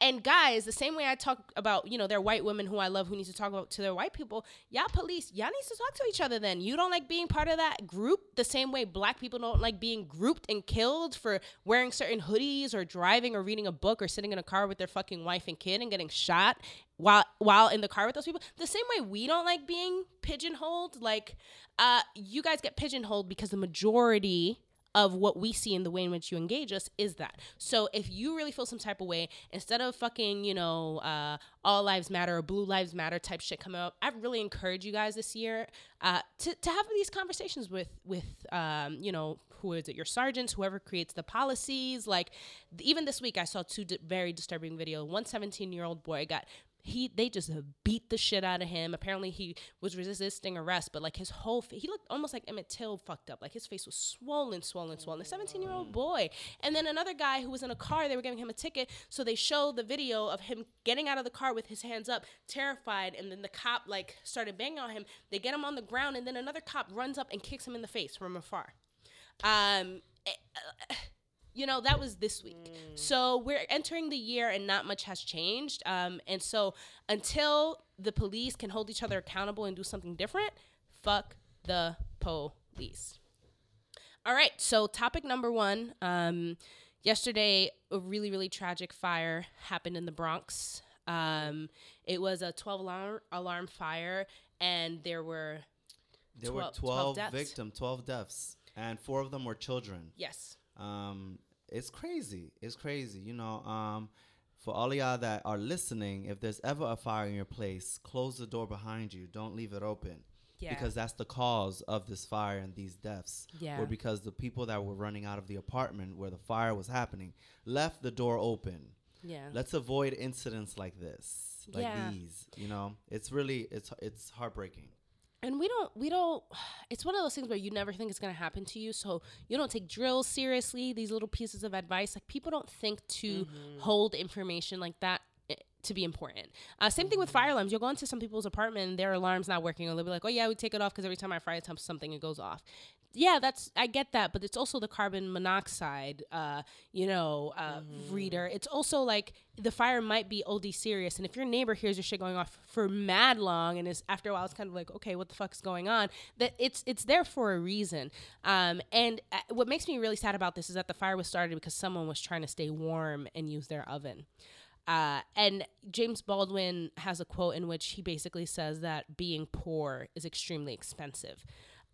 And, guys, the same way I talk about, you know, they're white women who I love who need to talk about to their white people, y'all police, y'all need to talk to each other then. You don't like being part of that group the same way black people don't like being grouped and killed for wearing certain hoodies or driving or reading a book or sitting in a car with their fucking wife and kid and getting shot while while in the car with those people. The same way we don't like being pigeonholed, like uh you guys get pigeonholed because the majority of what we see in the way in which you engage us is that. So if you really feel some type of way, instead of fucking, you know, uh, all lives matter or blue lives matter type shit coming up, I really encourage you guys this year uh, to, to have these conversations with, with um, you know, who is it, your sergeants, whoever creates the policies. Like even this week, I saw two very disturbing videos. One 17 year old boy got he they just beat the shit out of him. Apparently he was resisting arrest, but like his whole fa- he looked almost like Emmett Till fucked up. Like his face was swollen, swollen, swollen. A 17 year old boy. And then another guy who was in a car. They were giving him a ticket, so they show the video of him getting out of the car with his hands up, terrified. And then the cop like started banging on him. They get him on the ground, and then another cop runs up and kicks him in the face from afar. Um. eh, uh, you know that was this week. So we're entering the year and not much has changed um, and so until the police can hold each other accountable and do something different fuck the police. All right so topic number one um, yesterday a really really tragic fire happened in the bronx. Um, it was a 12 alarm, alarm fire and there were There were 12 12, 12 deaths. victims, 12 deaths, and four of them were children. yes. Um, it's crazy. It's crazy. You know, um, for all of y'all that are listening, if there's ever a fire in your place, close the door behind you. Don't leave it open. Yeah. Because that's the cause of this fire and these deaths. Yeah. Or because the people that were running out of the apartment where the fire was happening left the door open. yeah Let's avoid incidents like this, like Yeah. these. You know, it's really it's it's heartbreaking. And we don't we don't it's one of those things where you never think it's going to happen to you so you don't take drills seriously these little pieces of advice like people don't think to hold information like that eh, to be important. Uh, same thing with fire alarms. You'll go into some people's apartment and their alarm's not working, and they'll be like, "Oh yeah, we take it off because every time I fire attempt something, it goes off." Yeah, that's I get that, but it's also the carbon monoxide, uh, you know, uh, reader. It's also like the fire might be OD serious, and if your neighbor hears your shit going off for mad long, and is after a while, it's kind of like, okay, what the fuck's going on? That it's it's there for a reason. Um, and uh, what makes me really sad about this is that the fire was started because someone was trying to stay warm and use their oven. Uh, and James Baldwin has a quote in which he basically says that being poor is extremely expensive.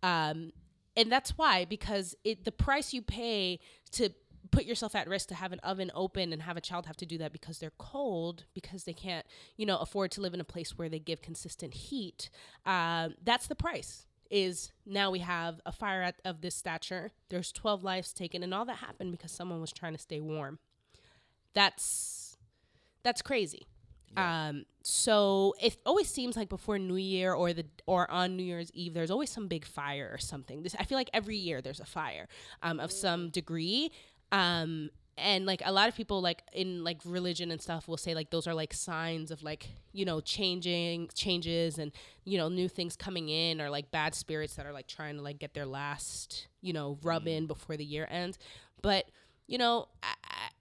Um, and that's why, because it the price you pay to put yourself at risk to have an oven open and have a child have to do that because they're cold, because they can't, you know, afford to live in a place where they give consistent heat. Um, that's the price. Is now we have a fire at, of this stature. There's 12 lives taken, and all that happened because someone was trying to stay warm. That's that's crazy. Um, so it always seems like before New Year or the or on New Year's Eve, there's always some big fire or something. This I feel like every year there's a fire um, of some degree. Um, and like a lot of people like in like religion and stuff will say like those are like signs of like you know changing changes and you know new things coming in or like bad spirits that are like trying to like get their last you know rub in before the year ends but you know I-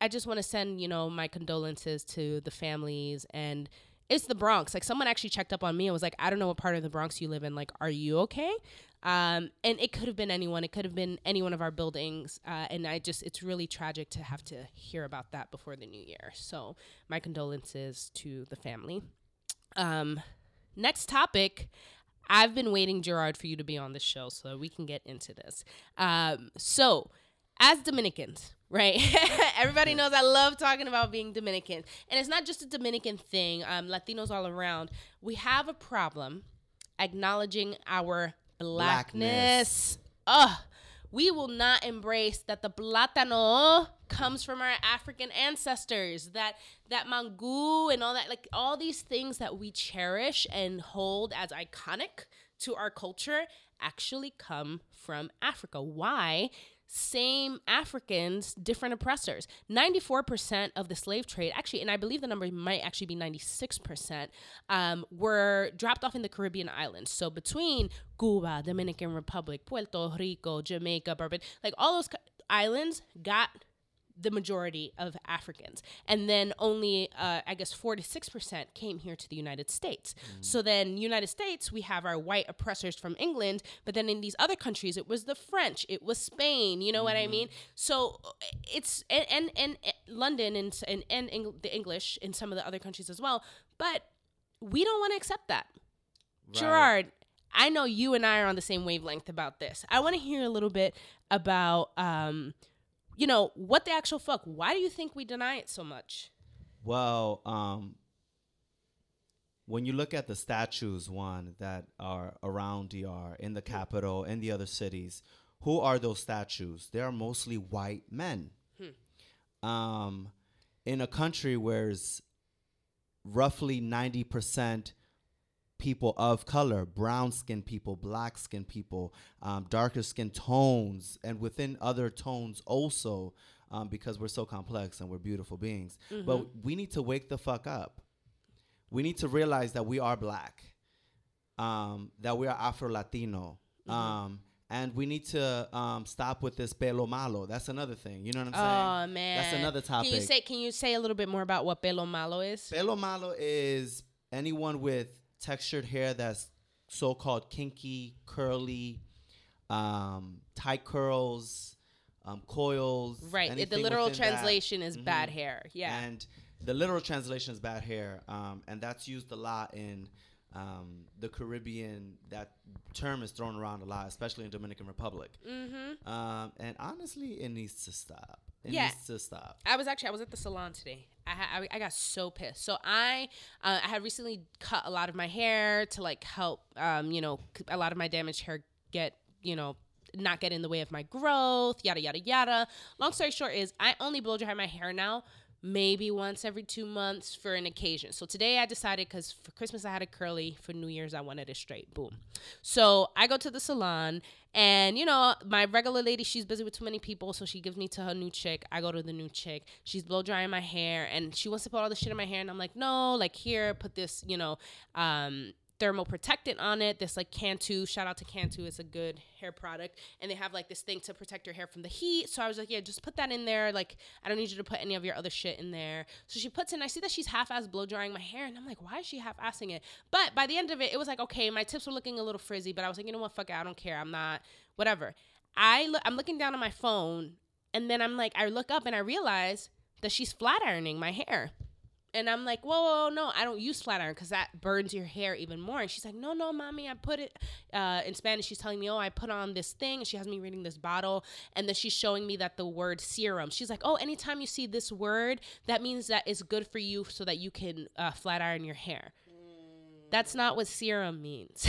I just want to send you know my condolences to the families and it's the bronx like someone actually checked up on me and was like i don't know what part of the bronx you live in like are you okay um, and it could have been anyone. It could have been any one of our buildings. Uh, and I just, it's really tragic to have to hear about that before the new year. So my condolences to the family. Um, next topic. I've been waiting, Gerard, for you to be on the show so that we can get into this. Um, so, as Dominicans, right? Everybody knows I love talking about being Dominican. And it's not just a Dominican thing, um, Latinos all around. We have a problem acknowledging our blackness. Blackness. Ugh. We will not embrace that the plátano comes from our African ancestors. That that mango and all that, like all these things that we cherish and hold as iconic to our culture, actually come from Africa. Why? Same Africans, different oppressors. 94% of the slave trade, actually, and I believe the number might actually be 96%, um, were dropped off in the Caribbean islands. So between Cuba, Dominican Republic, Puerto Rico, Jamaica, Barbados, like all those islands got the majority of Africans. And then only, uh, I guess, 4 to 6% came here to the United States. So then, United States, we have our white oppressors from England, but then in these other countries, it was the French, it was Spain, you know what I mean? So uh, it's, and, and, and, uh, London and, and, and Eng- the English in some of the other countries as well. But we don't want to accept that. Gerard, I know you and I are on the same wavelength about this. I want to hear a little bit about, um, you know, what the actual fuck. Why do you think we deny it so much? Well, um, when you look at the statues, one that are around DR, in the capital, in the other cities, who are those statues? They are mostly white men. Um, in a country where it's roughly 90% people of color, brown skinned people, black skinned people, um, darker skin tones, and within other tones also, um, because we're so complex and we're beautiful beings. But we need to wake the fuck up. We need to realize that we are black, um, that we are Afro Latino. Um, and we need to um, stop with this pelo malo. That's another thing. You know what I'm saying? Oh man, That's another topic. Can you say Can you say a little bit more about what pelo malo is? Pelo malo is anyone with textured hair that's so-called kinky, curly, um, tight curls, um, coils. Right. The literal within that. translation is Mhm. bad hair. Yeah. And the literal translation is bad hair, um, and that's used a lot in um, the Caribbean. That term is thrown around a lot, especially in Dominican Republic. mm-hmm. Um, and honestly, it needs to stop. It Yeah. needs to stop. I was actually I was at the salon today. I ha- I, I got so pissed. So I uh, I had recently cut a lot of my hair to like help um you know a lot of my damaged hair get you know not get in the way of my growth yada yada yada. Long story short is I only blow dry my hair now maybe once every two months for an occasion. So today I decided because for Christmas I had a curly, for New Year's I wanted a straight. Boom. So I go to the salon and you know, my regular lady, she's busy with too many people, so she gives me to her new chick. I go to the new chick. She's blow drying my hair and she wants to put all the shit in my hair and I'm like, no, like here, put this, you know, um thermal protectant on it. This like Cantu, shout out to Cantu, it's a good hair product. And they have like this thing to protect your hair from the heat. So I was like, yeah, just put that in there. Like I don't need you to put any of your other shit in there. So she puts in. I see that she's half-ass blow drying my hair, and I'm like, why is she half-assing it? But by the end of it, it was like, okay, my tips were looking a little frizzy, but I was like, you know what, fuck it, I don't care. I'm not whatever. I look, I'm looking down at my phone, and then I'm like, I look up and I realize that she's flat ironing my hair. And I'm like, whoa, whoa, whoa, no, I don't use flat iron because that burns your hair even more. And she's like, no, no, mommy, I put it uh, in Spanish. She's telling me, oh, I put on this thing. And she has me reading this bottle. And then she's showing me that the word serum. She's like, oh, anytime you see this word, that means that it's good for you so that you can uh, flat iron your hair. That's not what serum means.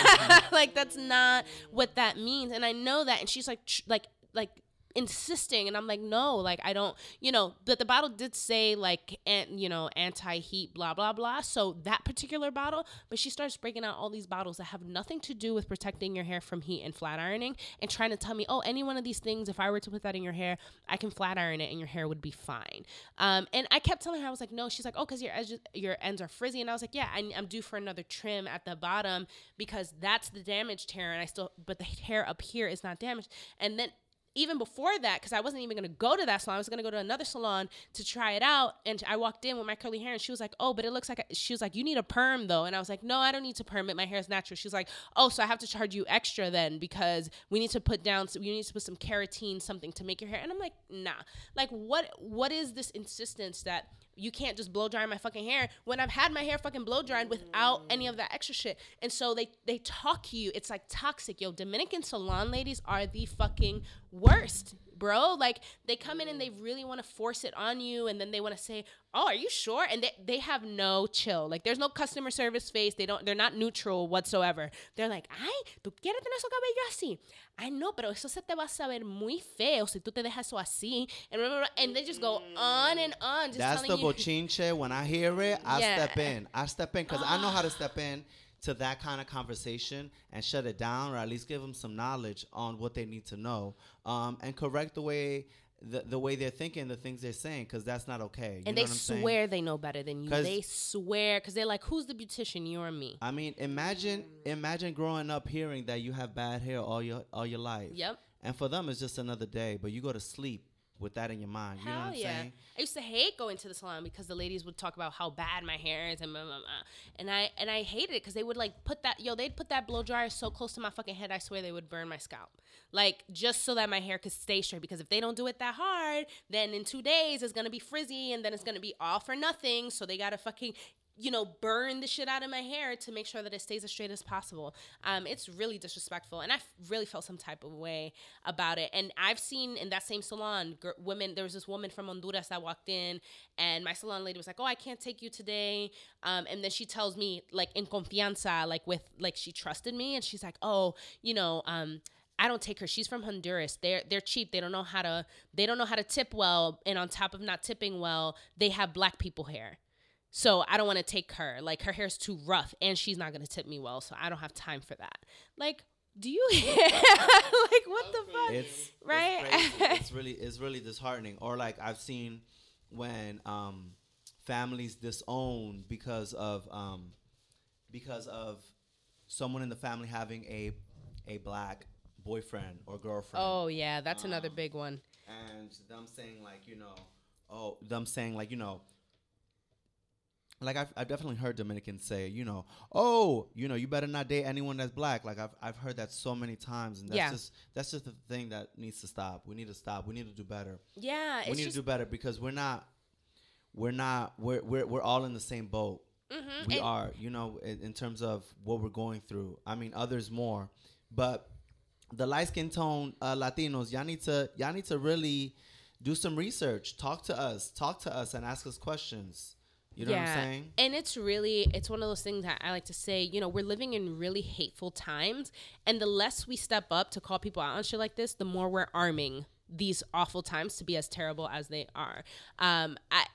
like that's not what that means. And I know that. And she's like, like, like insisting and i'm like no like i don't you know but the bottle did say like and you know anti-heat blah blah blah so that particular bottle but she starts breaking out all these bottles that have nothing to do with protecting your hair from heat and flat ironing and trying to tell me oh any one of these things if i were to put that in your hair i can flat iron it and your hair would be fine. Um, and i kept telling her i was like no she's like oh because your edges your ends are frizzy and i was like yeah I, i'm due for another trim at the bottom because that's the damaged hair and i still but the hair up here is not damaged and then even before that, because I wasn't even gonna go to that salon, I was gonna go to another salon to try it out. And I walked in with my curly hair, and she was like, "Oh, but it looks like she was like, you need a perm though." And I was like, "No, I don't need to perm it. My hair is natural." She's like, "Oh, so I have to charge you extra then because we need to put down, so you need to put some keratin something to make your hair." And I'm like, "Nah, like what? What is this insistence that?" You can't just blow dry my fucking hair when I've had my hair fucking blow dried without any of that extra shit. And so they they talk you. It's like toxic. Yo, Dominican salon ladies are the fucking worst bro. Like they come in and they really want to force it on you, and then they want to say, "Oh, are you sure?" And they they have no chill. Like there's no customer service face. They don't. They're not neutral whatsoever. They're like, "Ay, tú quieres tener su cabello así." I know, pero eso se te va a saber muy feo si tú te dejas eso así. And, and they just go on and on. Just That's the you- bochinche. When I hear it, I Yeah. step in. I step in because I know how to step in to that kind of conversation and shut it down, or at least give them some knowledge on what they need to know, um, and correct the way the, the way they're thinking, the things they're saying, because that's not okay. You and know they what I'm saying? swear they know better than you. They swear because they're like, "Who's the beautician? You or me?" I mean, imagine imagine growing up hearing that you have bad hair all your all your life. Yep. And for them, it's just another day. But you go to sleep with that in your mind. You know what Hell I'm yeah. saying? I used to hate going to the salon because the ladies would talk about how bad my hair is and blah, blah, blah. and I and I hated it because they would like put that yo they'd put that blow dryer so close to my fucking head I swear they would burn my scalp like just so that my hair could stay straight because if they don't do it that hard then in two days it's gonna be frizzy and then it's gonna be all for nothing so they gotta fucking you know, burn the shit out of my hair to make sure that it stays as straight as possible. Um, it's really disrespectful, and I f- really felt some type of way about it. And I've seen in that same salon, gr- women. There was this woman from Honduras that walked in, and my salon lady was like, "Oh, I can't take you today." Um, and then she tells me, like in confianza, like with like she trusted me, and she's like, "Oh, you know." Um, I don't take her. She's from Honduras. They're they're cheap. They don't know how to they don't know how to tip well, and on top of not tipping well, they have black people hair. So I don't want to take her. Like her hair's too rough and she's not going to tip me well, so I don't have time for that. Like, do you like what the fuck? It's Right? It's, crazy. it's really it's really disheartening. Or like I've seen when um, families disown because of um, because of someone in the family having a a black boyfriend or girlfriend. oh yeah, that's another Um, big one. and them saying like you know oh them saying like you know like I've, I've definitely heard Dominicans say, you know, oh, you know, you better not date anyone that's black. Like I've, I've heard that so many times, and that's Yeah. just that's just the thing that needs to stop. We need to stop. We need to do better. Yeah, we need to do better because we're not, we're not, we're we're we're all in the same boat. mhm, We and- are, you know, in, in terms of what we're going through. I mean, others more, but the light skin tone uh, Latinos, y'all need to y'all need to really do some research. Talk to us, talk to us, and ask us questions. You know what I'm saying? And it's really it's one of those things that I like to say, you know, we're living in really hateful times and the less we step up to call people out on shit like this, the more we're arming these awful times to be as terrible as they are. Um I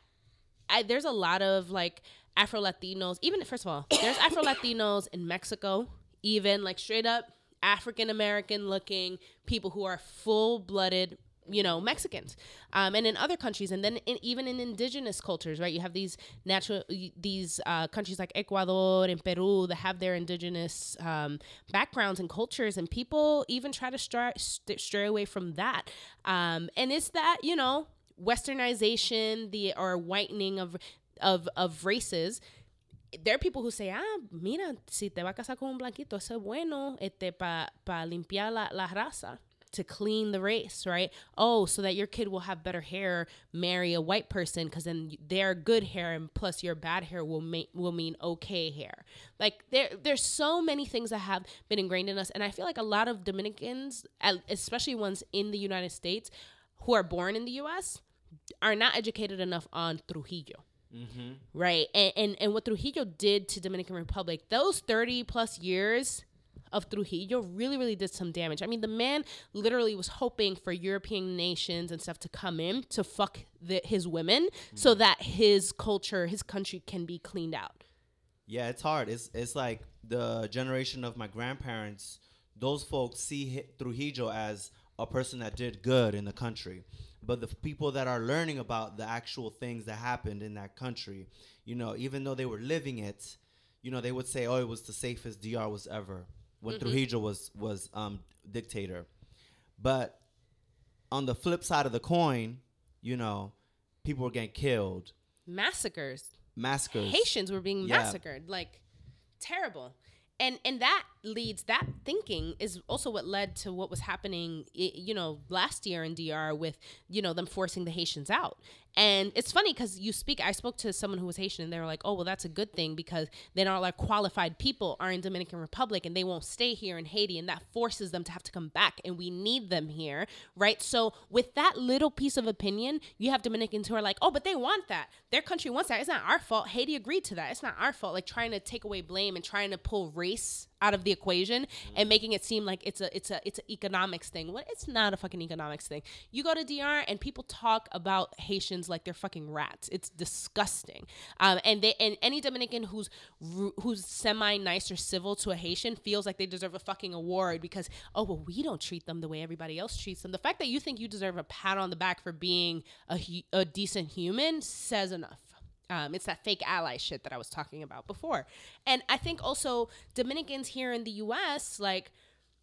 I, there's a lot of like Afro Latinos. Even first of all, there's Afro Latinos in Mexico, even like straight up African American looking people who are full blooded, you know, Mexicans, um, and in other countries, and then in, even in indigenous cultures, right? You have these natural these uh, countries like Ecuador and Peru that have their indigenous um, backgrounds and cultures, and people even try to stray, st- stray away from that. Um, and it's that you know westernization the or whitening of of of races there are people who say, ah, mira, si te va a casar con un blanquito, eso es bueno este, para pa limpiar la, la raza, to clean the race, right? Oh, so that your kid will have better hair, marry a white person, because then their good hair and plus your bad hair will make will mean okay hair. Like there, there's so many things that have been ingrained in us, and I feel like a lot of Dominicans, especially ones in the United States, who are born in the U.S., are not educated enough on Trujillo mm-hmm. right and, and and what trujillo did to dominican republic those 30 plus years of Trujillo really, really did some damage. I mean, the man literally was hoping for European nations and stuff to come in to fuck the, his women so mm. that his culture, his country can be cleaned out. Yeah, it's hard. It's it's like the generation of my grandparents. Those folks see Trujillo as a person that did good in the country, but the people that are learning about the actual things that happened in that country, you know, even though they were living it, you know, they would say, "Oh, it was the safest DR was ever when Trujillo was was um, dictator." But on the flip side of the coin, you know, people were getting killed, Massacres. massacres. Haitians were being Yeah. massacred. Like terrible. And and that leads that thinking is also what led to what was happening you know last year in DR with you know them forcing the Haitians out. And it's funny cuz you speak I spoke to someone who was Haitian and they were like, "Oh, well that's a good thing because then all our qualified people are in Dominican Republic and they won't stay here in Haiti and that forces them to have to come back and we need them here." Right? So with that little piece of opinion, you have Dominicans who are like, "Oh, but they want that. Their country wants that. It's not our fault. Haiti agreed to that. It's not our fault." Like trying to take away blame and trying to pull race out of the equation and making it seem like it's a it's a it's an economics thing. What it's not a fucking economics thing. You go to DR and people talk about Haitians like they're fucking rats. It's disgusting. Um, and they and any Dominican who's who's semi nice or civil to a Haitian feels like they deserve a fucking award because oh well we don't treat them the way everybody else treats them. The fact that you think you deserve a pat on the back for being a a decent human says enough. Um, it's that fake ally shit that I was talking about before. And I think also Dominicans here in the US, like,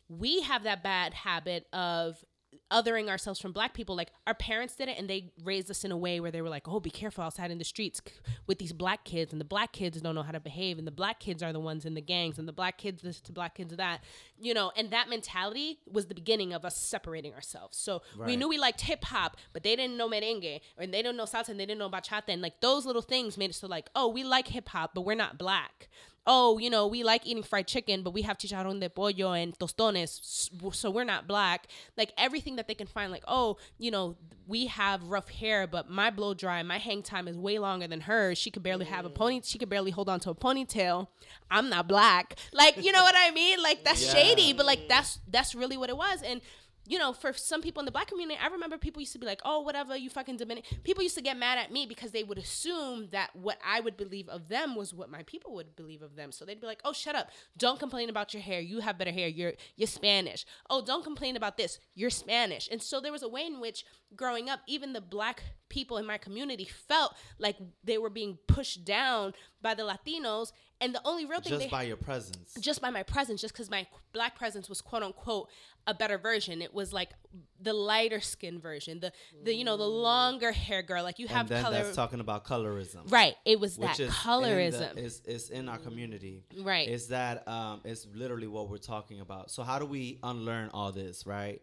we have that bad habit of othering ourselves from black people like our parents did it and they raised us in a way where they were like oh be careful outside in the streets with these black kids and the black kids don't know how to behave and the black kids are the ones in the gangs and the black kids this to black kids that you know and that mentality was the beginning of us separating ourselves. So we knew we liked hip hop but they didn't know merengue and they didn't know salsa and they didn't know bachata and like those little things made it so like oh we like hip hop but we're not black. Oh, you know, we like eating fried chicken, but we have chicharrón de pollo and tostones, so we're not black. Like everything that they can find, like, oh, you know, we have rough hair, but my blow dry, my hang time is way longer than hers. She could barely have a pony, she could barely hold on to a ponytail. I'm not black. Like, you know what I mean? Like that's Yeah. shady, but like that's that's really what it was. And you know, for some people in the black community, I remember people used to be like, "Oh, whatever, you fucking Dominican." People used to get mad at me because they would assume that what I would believe of them was what my people would believe of them. So they'd be like, "Oh, shut up! Don't complain about your hair. You have better hair. You're you're Spanish. Oh, don't complain about this. You're Spanish." And so there was a way in which, growing up, even the black people in my community felt like they were being pushed down by the Latinos, and the only real thing just by your presence. just by my presence, just because my black presence was quote unquote a better version. It was like the lighter skin version, the the you know the longer hair girl. Like you and have then color, that's talking about colorism. right? It was Which that is in colorism, the, is, is in our community. Right. Is that um is literally what we're talking about. So how do we unlearn all this, right?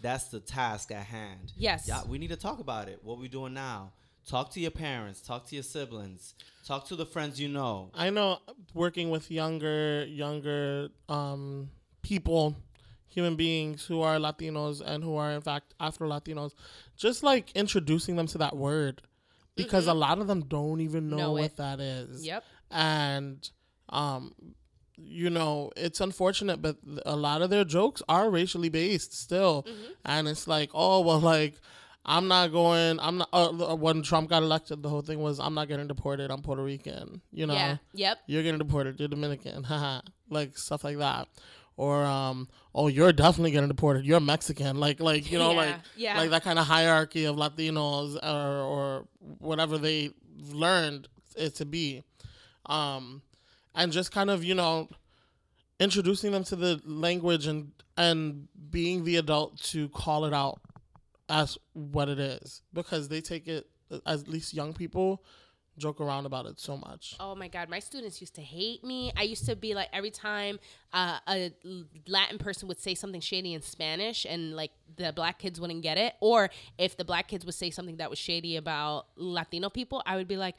That's the task at hand. Yes. Yeah, we need to talk about it. What we doing now? Talk to your parents, talk to your siblings, talk to the friends you know. I know working with younger younger um, people, human beings who are Latinos and who are in fact Afro Latinos, just like introducing them to that word, because a lot of them don't even know, Know what it. that is. Yep. and um, you know it's unfortunate, but a lot of their jokes are racially based still, Mm-hmm. and it's like, oh well, like. I'm not going. I'm not. Uh, when Trump got elected, the whole thing was, "I'm not getting deported. I'm Puerto Rican." You know, Yeah. Yep. you're getting deported. You're Dominican, haha, like stuff like that. Or um, oh, you're definitely getting deported. You're Mexican, like like you know Yeah, like yeah. like that kind of hierarchy of Latinos or or whatever they learned it to be, um, and just kind of you know introducing them to the language and and being the adult to call it out as what it is because they take it at least young people joke around about it so much. Oh my God, my students used to hate me. I used to be like, every time uh, a Latin person would say something shady in Spanish and like the black kids wouldn't get it, or if the black kids would say something that was shady about Latino people, I would be like,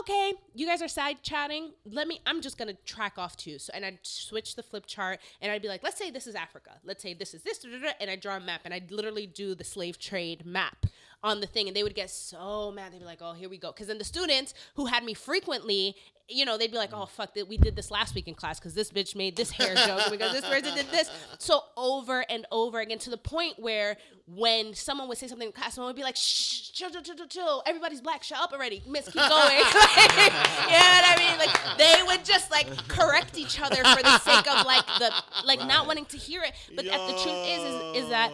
okay, you guys are side chatting. Let me, I'm just gonna track off to you. So, and I'd switch the flip chart and I'd be like, let's say this is Africa. Let's say this is this, and I draw a map and I'd literally do the slave trade map on the thing and they would get so mad. They'd be like oh here we go. Because then the students who had me frequently you know they'd be like mm. oh fuck that we did this last week in class because this bitch made this hair joke because this person did this. So over and over again to the point where when someone would say something in class someone would be like shh chill chill chill chill, chill. everybody's black. Shut up already. Miss keep going. Like, you know what I mean? Like they would just like correct each other for the sake of like the like not wanting to hear it. But at the truth is is, is that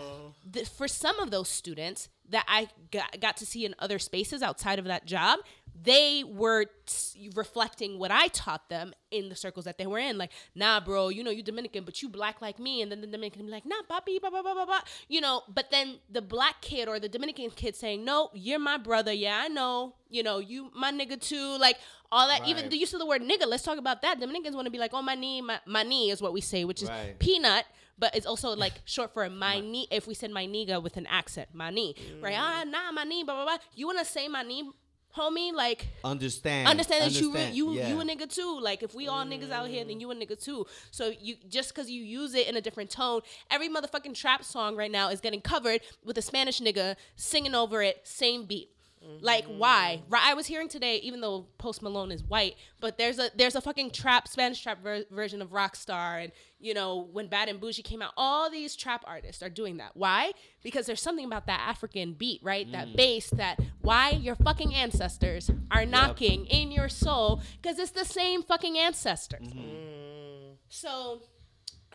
th- for some of those students that I got, got to see in other spaces outside of that job, they were t- reflecting what I taught them in the circles that they were in. Like, nah, bro, you know, you Dominican, but you black like me. And then the Dominican be like, nah, papi, blah, blah, blah, blah, blah. You know, but then the black kid or the Dominican kid saying, no, you're my brother. Yeah, I know. You know, you my nigga too. Like, all that, even Right. the use of the word nigga, let's talk about that. Dominicans want to be like, oh, my knee, my, my knee is what we say, which is Right. peanut, but it's also like short for my knee. If we said my nigga with an accent, my knee, right? Ah, nah, my knee, blah blah blah. You wanna say my knee, homie? Like Understand. understand that you understand, you yeah. you a nigga too. Like if we all niggas out here, then you a nigga too. So you just because you use it in a different tone, every motherfucking trap song right now is getting covered with a Spanish nigga singing over it, same beat. Like why? I was hearing today, even though Post Malone is white, but there's a there's a fucking trap Spanish trap ver- version of Rockstar, and you know when Bad and Boujee came out, all these trap artists are doing that. Why? Because there's something about that African beat, right? That mm. bass, that why your fucking ancestors are knocking in your soul, because it's the same fucking ancestors. Mm-hmm. So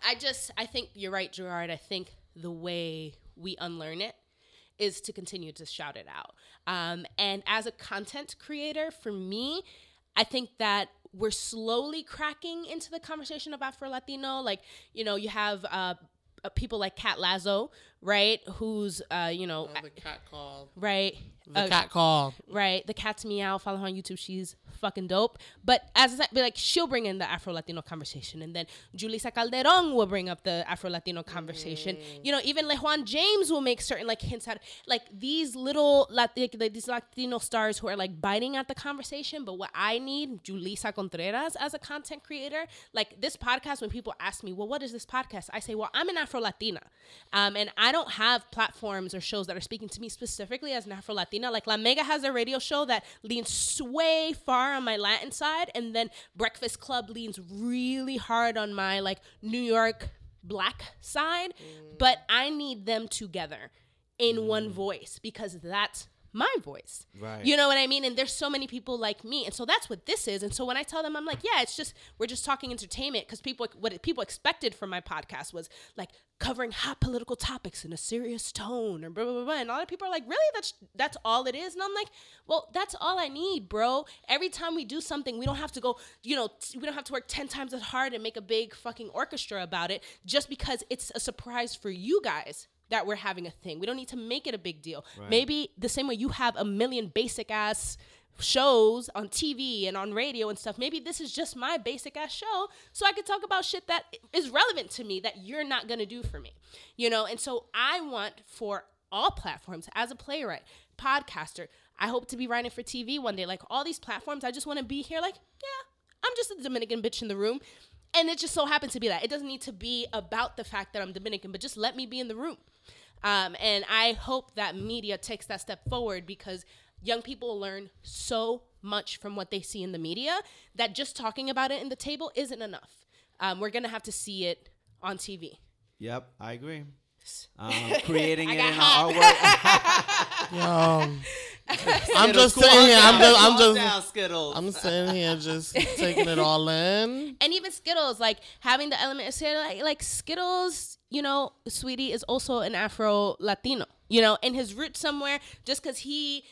I just I think you're right, Gerard. I think the way we unlearn it is to continue to shout it out. Um, and as a content creator, for me, I think that we're slowly cracking into the conversation of Afro Latino. Like, you know, you have uh, uh, people like Kat Lazo, right? Who's, uh, you know, the cat call. right? The Uh, cat call. right? The cat's meow. Follow her on YouTube. She's fucking dope. But as I said, be like she'll bring in the Afro Latino conversation, and then Julissa Calderon will bring up the Afro Latino conversation. You know, even LeJuan James will make certain like hints at like these little Lat- like, these Latino stars who are like biting at the conversation. But what I need, Julissa Contreras as a content creator, like this podcast. When people ask me, well, what is this podcast? I say, well, I'm an Afro Latina, um, and I don't have platforms or shows that are speaking to me specifically as an Afro Latina. Like La Mega has a radio show that leans way far on my Latin side, and then Breakfast Club leans really hard on my like New York black side. But I need them together in one voice because that's my voice. Right. You know what I mean? And there's so many people like me. And so that's what this is. And so when I tell them, I'm like, yeah, it's just, we're just talking entertainment because people, what people expected from my podcast was like covering hot political topics in a serious tone or blah, blah, blah, blah. And a lot of people are like, really? That's, that's all it is? And I'm like, well, that's all I need, bro. Every time we do something, we don't have to go, you know, t- we don't have to work 10 times as hard and make a big fucking orchestra about it just because it's a surprise for you guys that we're having a thing. We don't need to make it a big deal. Maybe the same way you have a million basic ass shows on TV and on radio and stuff. Maybe this is just my basic ass show so I could talk about shit that is relevant to me that you're not going to do for me. You know, and so I want for all platforms as a playwright, podcaster, I hope to be writing for TV one day like all these platforms I just want to be here like, yeah, I'm just a Dominican bitch in the room. And it just so happens to be that. It doesn't need to be about the fact that I'm Dominican, but just let me be in the room. Um, and I hope that media takes that step forward because young people learn so much from what they see in the media that just talking about it in the table isn't enough. Um, we're gonna have to see it on TV. Yep, I agree. Um, creating it in hot. our artwork. Yo. I'm just sitting here. I'm just, I'm just, down, Skittles. I'm sitting here just taking it all in. and even Skittles, like having the element of say like, like Skittles, you know, sweetie is also an Afro Latino, you know, in his roots somewhere. Just because he,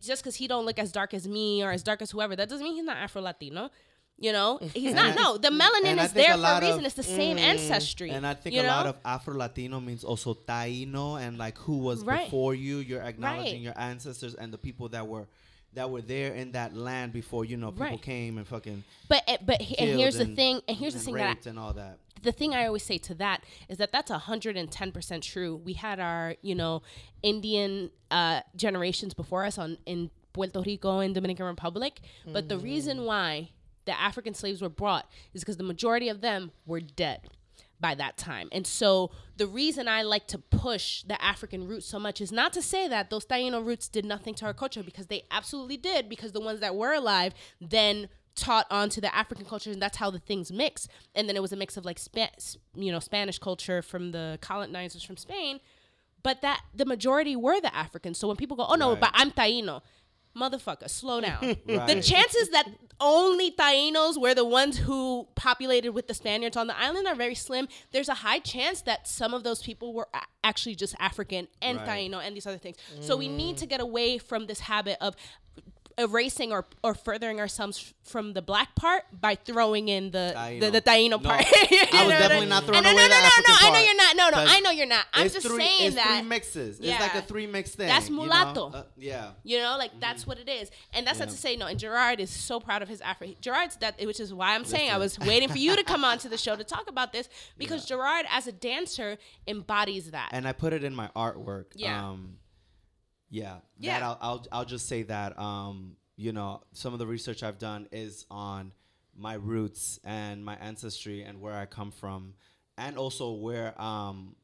just because he don't look as dark as me or as dark as whoever, that doesn't mean he's not Afro Latino. You know, he's not. No, the melanin is there for a reason. of- it's the same ancestry. And I think a lot of Afro Latino means also Taino and like who was Right. before you. You're acknowledging Right. your ancestors and the people that were that were there in that land before you know people Right. came and fucking but eh, but he- and here's the thing. And here's the thing that I, and all that. the thing I always say to that is that that's 110% true. We had our, you know, Indian uh, generations before us on in Puerto Rico and Dominican Republic, but the reason why the African slaves were brought is because the majority of them were dead. by that time. And so the reason I like to push the African roots so much is not to say that those Taino roots did nothing to our culture because they absolutely did because the ones that were alive then taught onto the African culture and that's how the things mix. And then it was a mix of like Spa- you know Spanish culture from the colonizers from Spain, but that the majority were the Africans. So when people go, "Oh no, Right. but I'm Taino." Motherfucker, slow down. The chances that only Tainos were the ones who populated with the Spaniards on the island are very slim. There's a high chance that some of those people were a- actually just African and Right. Taino and these other things. So we mm. need to get away from this habit of erasing or, or furthering ourselves from the black part by throwing in the the, the Taino No, part. I was know what definitely not throwing no, no, away no, the no, African no, I know you're not. No, no, I know you're not. I'm just three, saying it's that. three mixes. It's like a three mix thing. That's you know? mulatto. Uh, yeah. You know, like that's what it is, and that's not to say no. And Gerard is so proud of his Afro. Gerard's that, which is why I'm saying I was waiting for you to come onto the show to talk about this because Gerard, as a dancer, embodies that. and I put it in my artwork. Yeah. Um, yeah. Yeah. That I'll, I'll I'll just say that um, you know some of the research I've done is on my roots and my ancestry and where I come from, and also where um,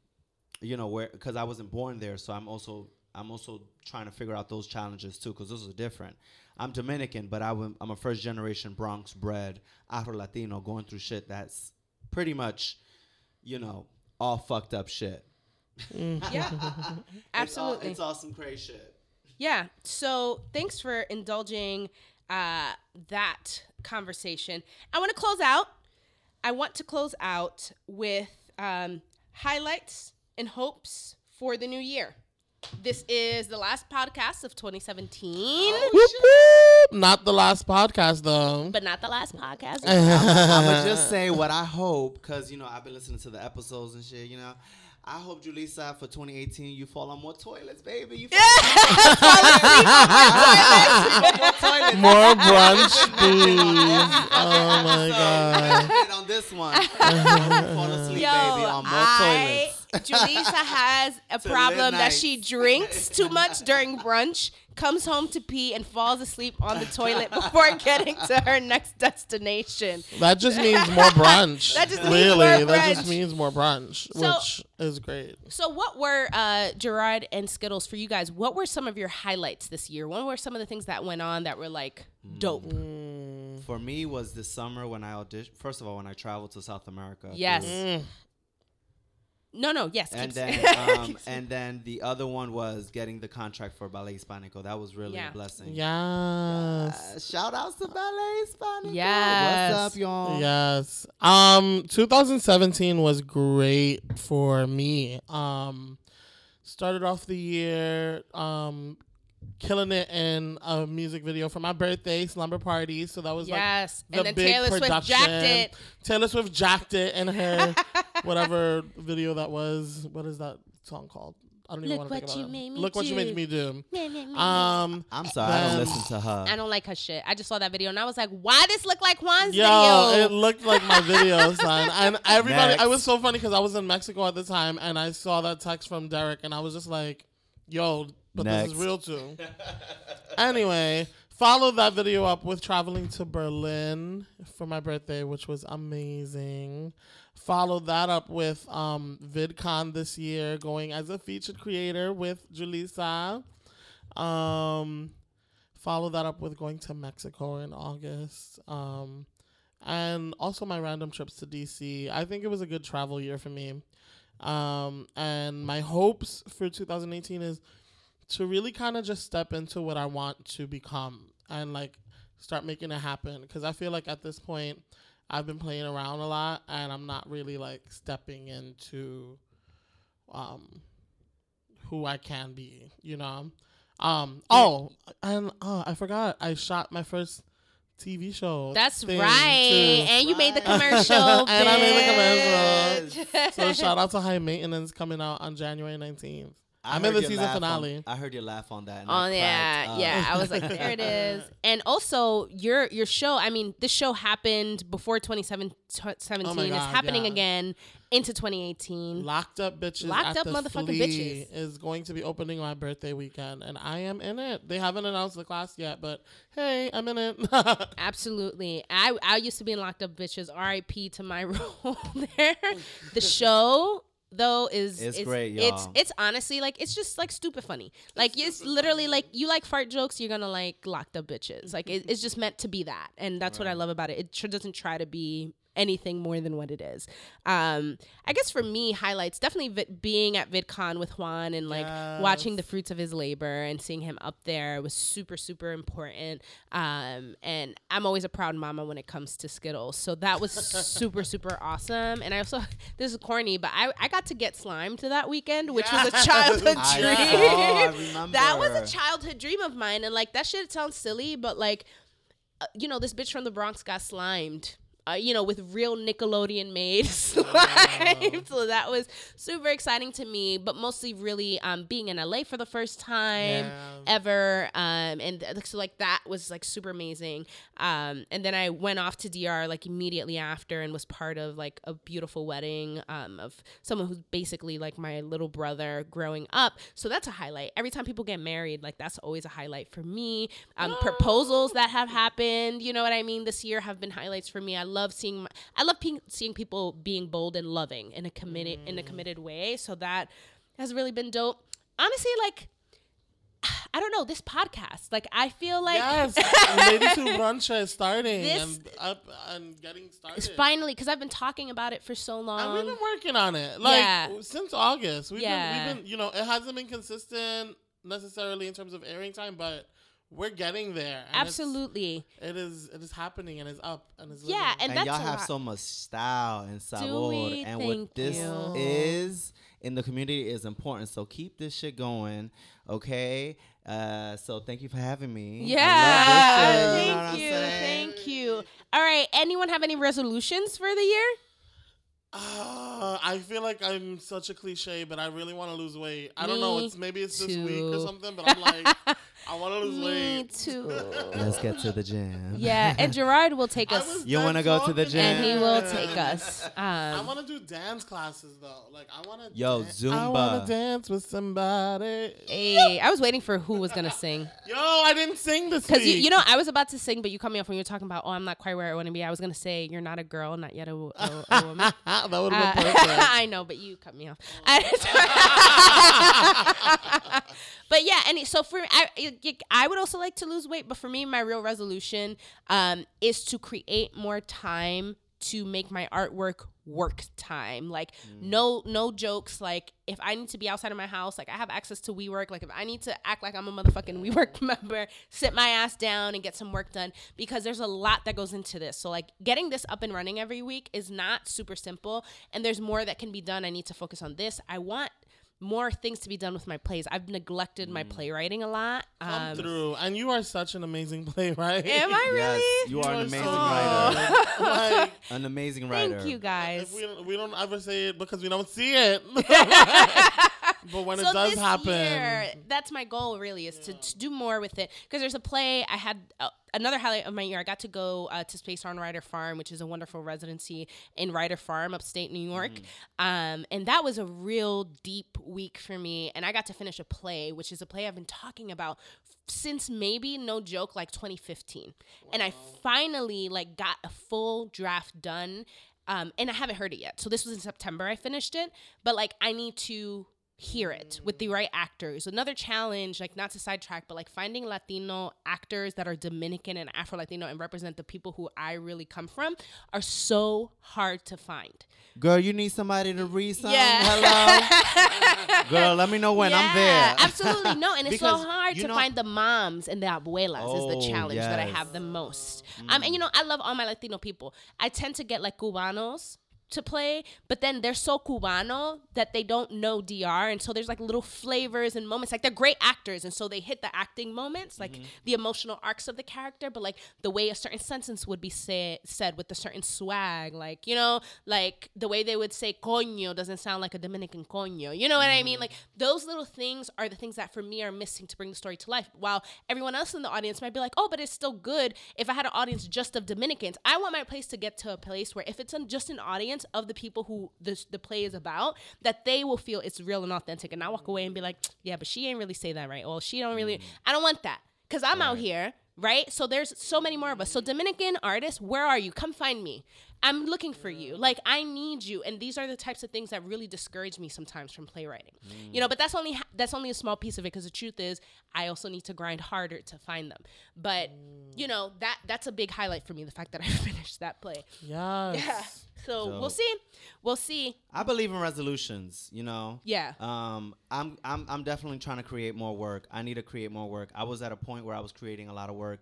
you know where because I wasn't born there, so I'm also I'm also trying to figure out those challenges too because those are different. I'm Dominican, but I w- I'm a first generation Bronx bred Afro Latino going through shit that's pretty much, you know, all fucked up shit. Yeah, It's all- absolutely. It's all, some crazy shit. Yeah. So thanks for indulging uh, that conversation. I want to close out. I want to close out with um, highlights and hopes for the new year. This is the last podcast of 2017, Whoop, whoop. Not the last podcast though. but not the last podcast. I'm gonna just say what I hope, because you know I've been listening to the episodes and shit. You know, I hope Julissa for 2018 you fall on more toilets, baby. You fall More brunch, please. Oh my god. Hit on this one. fall asleep, Yo, baby, on more I, toilets. Julissa has a problem live that she drinks too much during brunch, comes home to pee, and falls asleep on the toilet before getting to her next destination. That just means more brunch. That just means really. more That brunch. just means more brunch, So- which is great. So, what were uh, Gerard and Skittles for you guys? What were some of your highlights this year? What were some of the things that went on that were like dope? Mm. For me, was this summer when I auditioned. First of all, when I traveled to South America. Yes. Mm. No, no, yes. And keep- then, um, and then the other one was getting the contract for Ballet Hispanico. That was really Yeah. a blessing. Yes. Uh, shout outs to Ballet Hispanico. Yes. What's up, y'all? Yes. Um 2017 was great for me. Um started off the year um killing it in a music video for my birthday, Slumber Party. So that was like yes. the And then big Taylor Swift production. jacked it. Taylor Swift jacked it in her whatever video that was. What is that song called? I don't even Look want to think what about you it. made me Look what you made me do. Um, I'm sorry, I don't listen to her. I don't like her shit. I just saw that video and I was like, why this look like Juan's Yo, video? it looked like my video, son. And everybody, Next. I was so funny because I was in Mexico at the time and I saw that text from Derek and I was just like, yo, but this is real too. anyway, followed that video up with traveling to Berlin for my birthday, which was amazing. Followed that up with um, VidCon this year, going as a featured creator with Julissa. Um, follow that up with going to Mexico in August. Um, and also my random trips to DC. I think it was a good travel year for me. Um, and my hopes for 2018 is to really kind of just step into what I want to become and like start making it happen. Because I feel like at this point, I've been playing around a lot and I'm not really like stepping into um, who I can be, you know? Um, oh, and uh, I forgot, I shot my first TV show. That's right. too. And you made the commercial. And I made the bitch. So shout out to High Maintenance coming out on January 19th. I I'm in the season laugh on- finale. I heard your laugh on that. Oh yeah, cracked yeah. I was like, there it is. And also, your your show. I mean, this show happened before 2017. Oh my it's happening yeah. again into 2018. Locked Up Bitches Locked at Up the Motherfucking Flea Bitches. is going to be opening my birthday weekend, and I am in it. They haven't announced the class yet, but hey, I'm in it. Absolutely. I I used to be in Locked Up Bitches. R.I.P. to my role there. The show though is It's is- great, It's y'all. it's honestly like it's just like stupid funny. Like it's literally like you like fart jokes, you're gonna like Locked Up Bitches. Like it, it's just meant to be that, and that's what I love about it. It tr- doesn't try to be anything more than what it is. Um, I guess for me, highlights definitely vid- being at VidCon with Juan and like watching the fruits of his labor and seeing him up there was super super important. Um, and I'm always a proud mama when it comes to Skittles, so that was super super awesome. And I also this is corny, but I I got to get slimed to that weekend, which was a Yes. childhood I dream. know, that was a childhood dream of mine, and like that shit sounds silly, but like uh, you know, this bitch from the Bronx got slimed. Uh, you know, with real Nickelodeon made slime. So that was super exciting to me, but mostly really um, being in LA for the first time Yeah. ever. Um, and th- so, like, that was like super amazing. Um, and then I went off to DR like immediately after and was part of like a beautiful wedding um, of someone who's basically like my little brother growing up. So that's a highlight. Every time people get married, like, that's always a highlight for me. Um, proposals that have happened, you know what I mean, this year have been highlights for me. I love seeing, I love pe- seeing people being bold and loving in a committed, in a committed way. So that has really been dope. Honestly, like, I don't know this podcast. Like I feel like yes, Ladies Who Brunch is starting This- and up and getting started. it's finally because I've been talking about it for so And long. we've been working on it, like Yeah. since August. We've Yeah. been, we've been, you know, it hasn't been consistent necessarily in terms of airing time, but we're getting there. and Absolutely. it is. It is happening, and it's up, and it's Yeah, living. and And, that's y'all a have lot. so much style and sabor. we? And Thank what this you. is in the community is important. So keep this shit going, okay? Uh, so thank you for having me. Yeah. love this you know Thank you. Thank you. All right. Anyone have any resolutions for the year? Uh, I feel like I'm such a cliche, but I really want to lose weight. I don't know. It's maybe it's this week or something, but I'm like, I want to lose Me weight. too. Let's get to the gym. yeah, and Gerard will take I us, was You done wanna go to the talking. gym? and he will take us. I Um, want to do dance classes though. Like I want to. Yo, I Zumba. want to dance with somebody. hey, I was waiting for who was gonna sing. Yo, I didn't sing this Because you, week. you know, I was about to sing, but you cut me off when you were talking about, oh, I'm not quite where I want to be. I was gonna say, you're not a girl, not yet a, a, a woman. that would Uh, have been perfect. I know, but you cut me off. but yeah, and so for I, it- I would also like to lose weight, but for me, my real resolution um, is to create more time to make my artwork work time. Like no no jokes. Like if I need to be outside of my house, like I have access to WeWork. Like if I need to act like I'm a motherfucking WeWork member, sit my ass down and get some work done because there's a lot that goes into this. So like getting this up and running every week is not super simple and there's more that can be done. I need to focus on this. I want more things to be done with my plays. I've neglected my playwriting a lot. Come Um, through, and you are such an amazing playwright. am I really? Yes, you are an amazing good. writer. like, An amazing writer. Thank you guys. if we don't, we don't ever say it because we don't see it. But when it so does this happen, year, that's my goal. Really, is to, to do more with it. Because there's a play I had. Uh, Another highlight of my year, I got to go uh, to Space on Ryder Farm, which is a wonderful residency in Ryder Farm, upstate New York. Um, and that was a real deep week for me. And I got to finish a play, which is a play I've been talking about since maybe, no joke, like 2015. And I finally like got a full draft done. Um, and I haven't heard it yet. So this was in September I finished it. But like I need to hear it with the right actors. Another challenge, like not to sidetrack, but like finding Latino actors that are Dominican and Afro Latino and represent the people who I really come from are so hard to find. Girl, you need somebody to read something? Yeah. Hello? Girl, let me know when I'm there. Yeah, absolutely. No, and it's so hard to know- find the moms and the abuelas is Oh, the challenge that I have the most. Um, and you know, I love all my Latino people. I tend to get like Cubanos to play, but then they're so cubano that they don't know DR, and so there's like little flavors and moments. Like they're great actors, and so they hit the acting moments, like mm-hmm. the emotional arcs of the character, but like the way a certain sentence would be say, said with a certain swag, like you know, like the way they would say coño doesn't sound like a Dominican coño. You know what I mean? Mm-hmm. Like those little things are the things that for me are missing to bring the story to life. While everyone else in the audience might be like, oh, but it's still good. If I had an audience just of Dominicans, I want my place to get to a place where if it's just an audience of the people who the, the play is about, that they will feel it's real and authentic, and I walk away and be like, yeah, but she ain't really say that right. Well, she don't really. Mm. I don't want that because I'm out here. Right, so there's so many more of us. So Dominican artists, where are you? Come find me. I'm looking for you. Like I need you. And these are the types of things that really discourage me sometimes from playwriting. You know, but that's only ha- that's only a small piece of it because the truth is I also need to grind harder to find them. But you know, that that's a big highlight for me the fact that I finished that play. Yes. Yeah. So, So- we'll see. We'll see. I believe in resolutions. You know. Yeah. Um, I'm I'm I'm definitely trying to create more work. I need to create more work. I was at a point where I was creating a lot of work,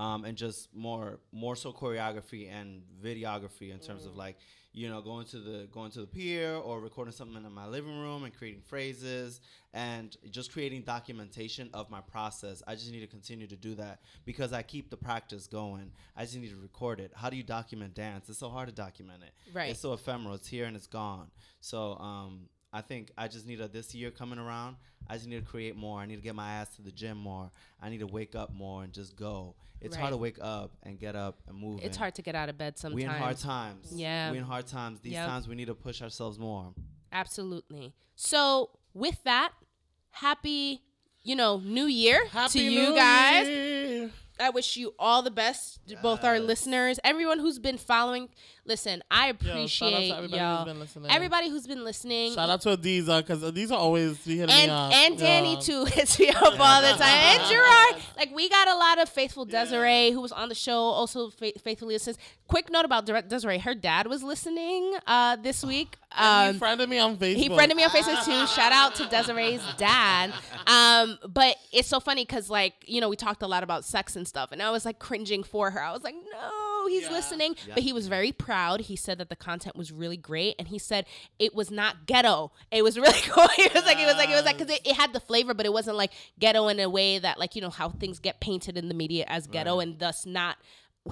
um, and just more more so choreography and videography in terms of like you know going to the going to the pier or recording something in my living room and creating phrases and just creating documentation of my process. I just need to continue to do that because I keep the practice going. I just need to record it. How do you document dance? It's so hard to document it. Right. It's so ephemeral. It's here and it's gone. So um, I think I just need a this year coming around. I just need to create more. I need to get my ass to the gym more. I need to wake up more and just go. It's hard to wake up and get up and move. It's hard to get out of bed sometimes. We in hard times. Yeah. We in hard times. These Yep. times we need to push ourselves more. Absolutely. So, with that, happy, you know, new year Happy to you New guys. Year. I wish you all the best, to both our listeners, everyone who's been following. Listen, I Yo, shout out to appreciate everybody y'all. who's been listening. Everybody who's been listening. Shout out to Adiza because Adiza always be hitting and me up. and Danny Yeah. too hits me up all the time. And Gerard, like we got a lot of faithful Desiree who was on the show, also fa- faithfully listens. Quick note about Desiree: her dad was listening uh, this week. Um, he friended me on Facebook. he friended me on Facebook too. Shout out to Desiree's dad. Um, but it's so funny because like you know we talked a lot about sex and stuff, and I was like cringing for her. I was like, no, he's Yeah. listening. Yeah. But he was very proud. He said that the content was really great, and he said it was not ghetto. It was really cool. He was like, it was like, it was like, because it, it had the flavor, but it wasn't like ghetto in a way that like you know how things get painted in the media as ghetto Right. and thus not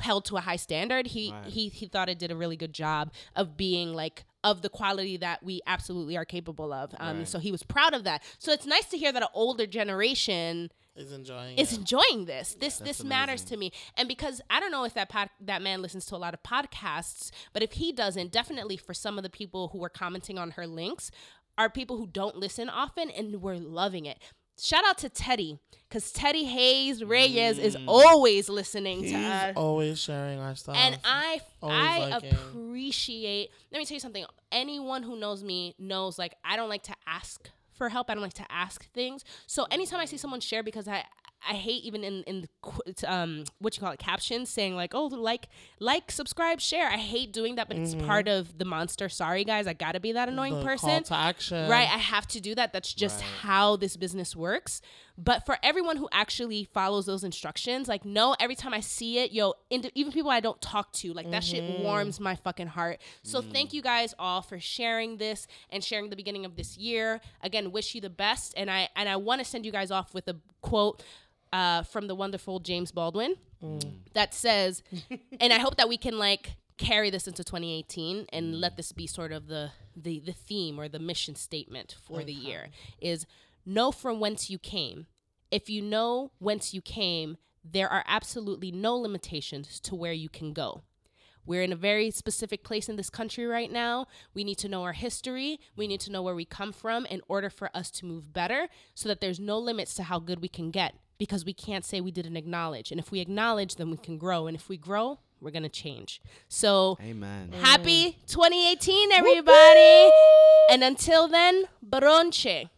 held to a high standard. He Right. he he thought it did a really good job of being like of the quality that we absolutely are capable of. Um, Right. so he was proud of that. So it's nice to hear that an older generation is enjoying is it. enjoying this. This That's this matters amazing. to me. And because I don't know if that pod, that man listens to a lot of podcasts, but if he doesn't, definitely for some of the people who were commenting on her links are people who don't listen often and we're loving it. Shout out to Teddy because Teddy Hayes Reyes is mm. always listening He's to us. always sharing our stuff. And I Always I liking. appreciate let me tell you something. Anyone who knows me knows like I don't like to ask for help. I don't like to ask things. So anytime I see someone share because I I hate even in in um what you call it captions saying like oh like like subscribe share. I hate doing that, but it's part of the monster. Sorry guys, I got to be that annoying Mm-hmm. the person. Call to action. Right, I have to do that. That's just Right. how this business works. But for everyone who actually follows those instructions, like, no, every time I see it, yo, ind- even people I don't talk to, like, that shit mm-hmm. warms my fucking heart. So mm. thank you guys all for sharing this and sharing the beginning of this year. Again, wish you the best, and I and I want to send you guys off with a quote uh, from the wonderful James Baldwin mm. that says, and I hope that we can like carry this into 2018 and mm. let this be sort of the the the theme or the mission statement for the year is know from whence you came. If you know whence you came, there are absolutely no limitations to where you can go. We're in a very specific place in this country right now. We need to know our history. We need to know where we come from in order for us to move better so that there's no limits to how good we can get because we can't say we didn't acknowledge. And if we acknowledge, then we can grow. And if we grow, we're going to change. So Amen. happy 2018, everybody. And until then, bochinche.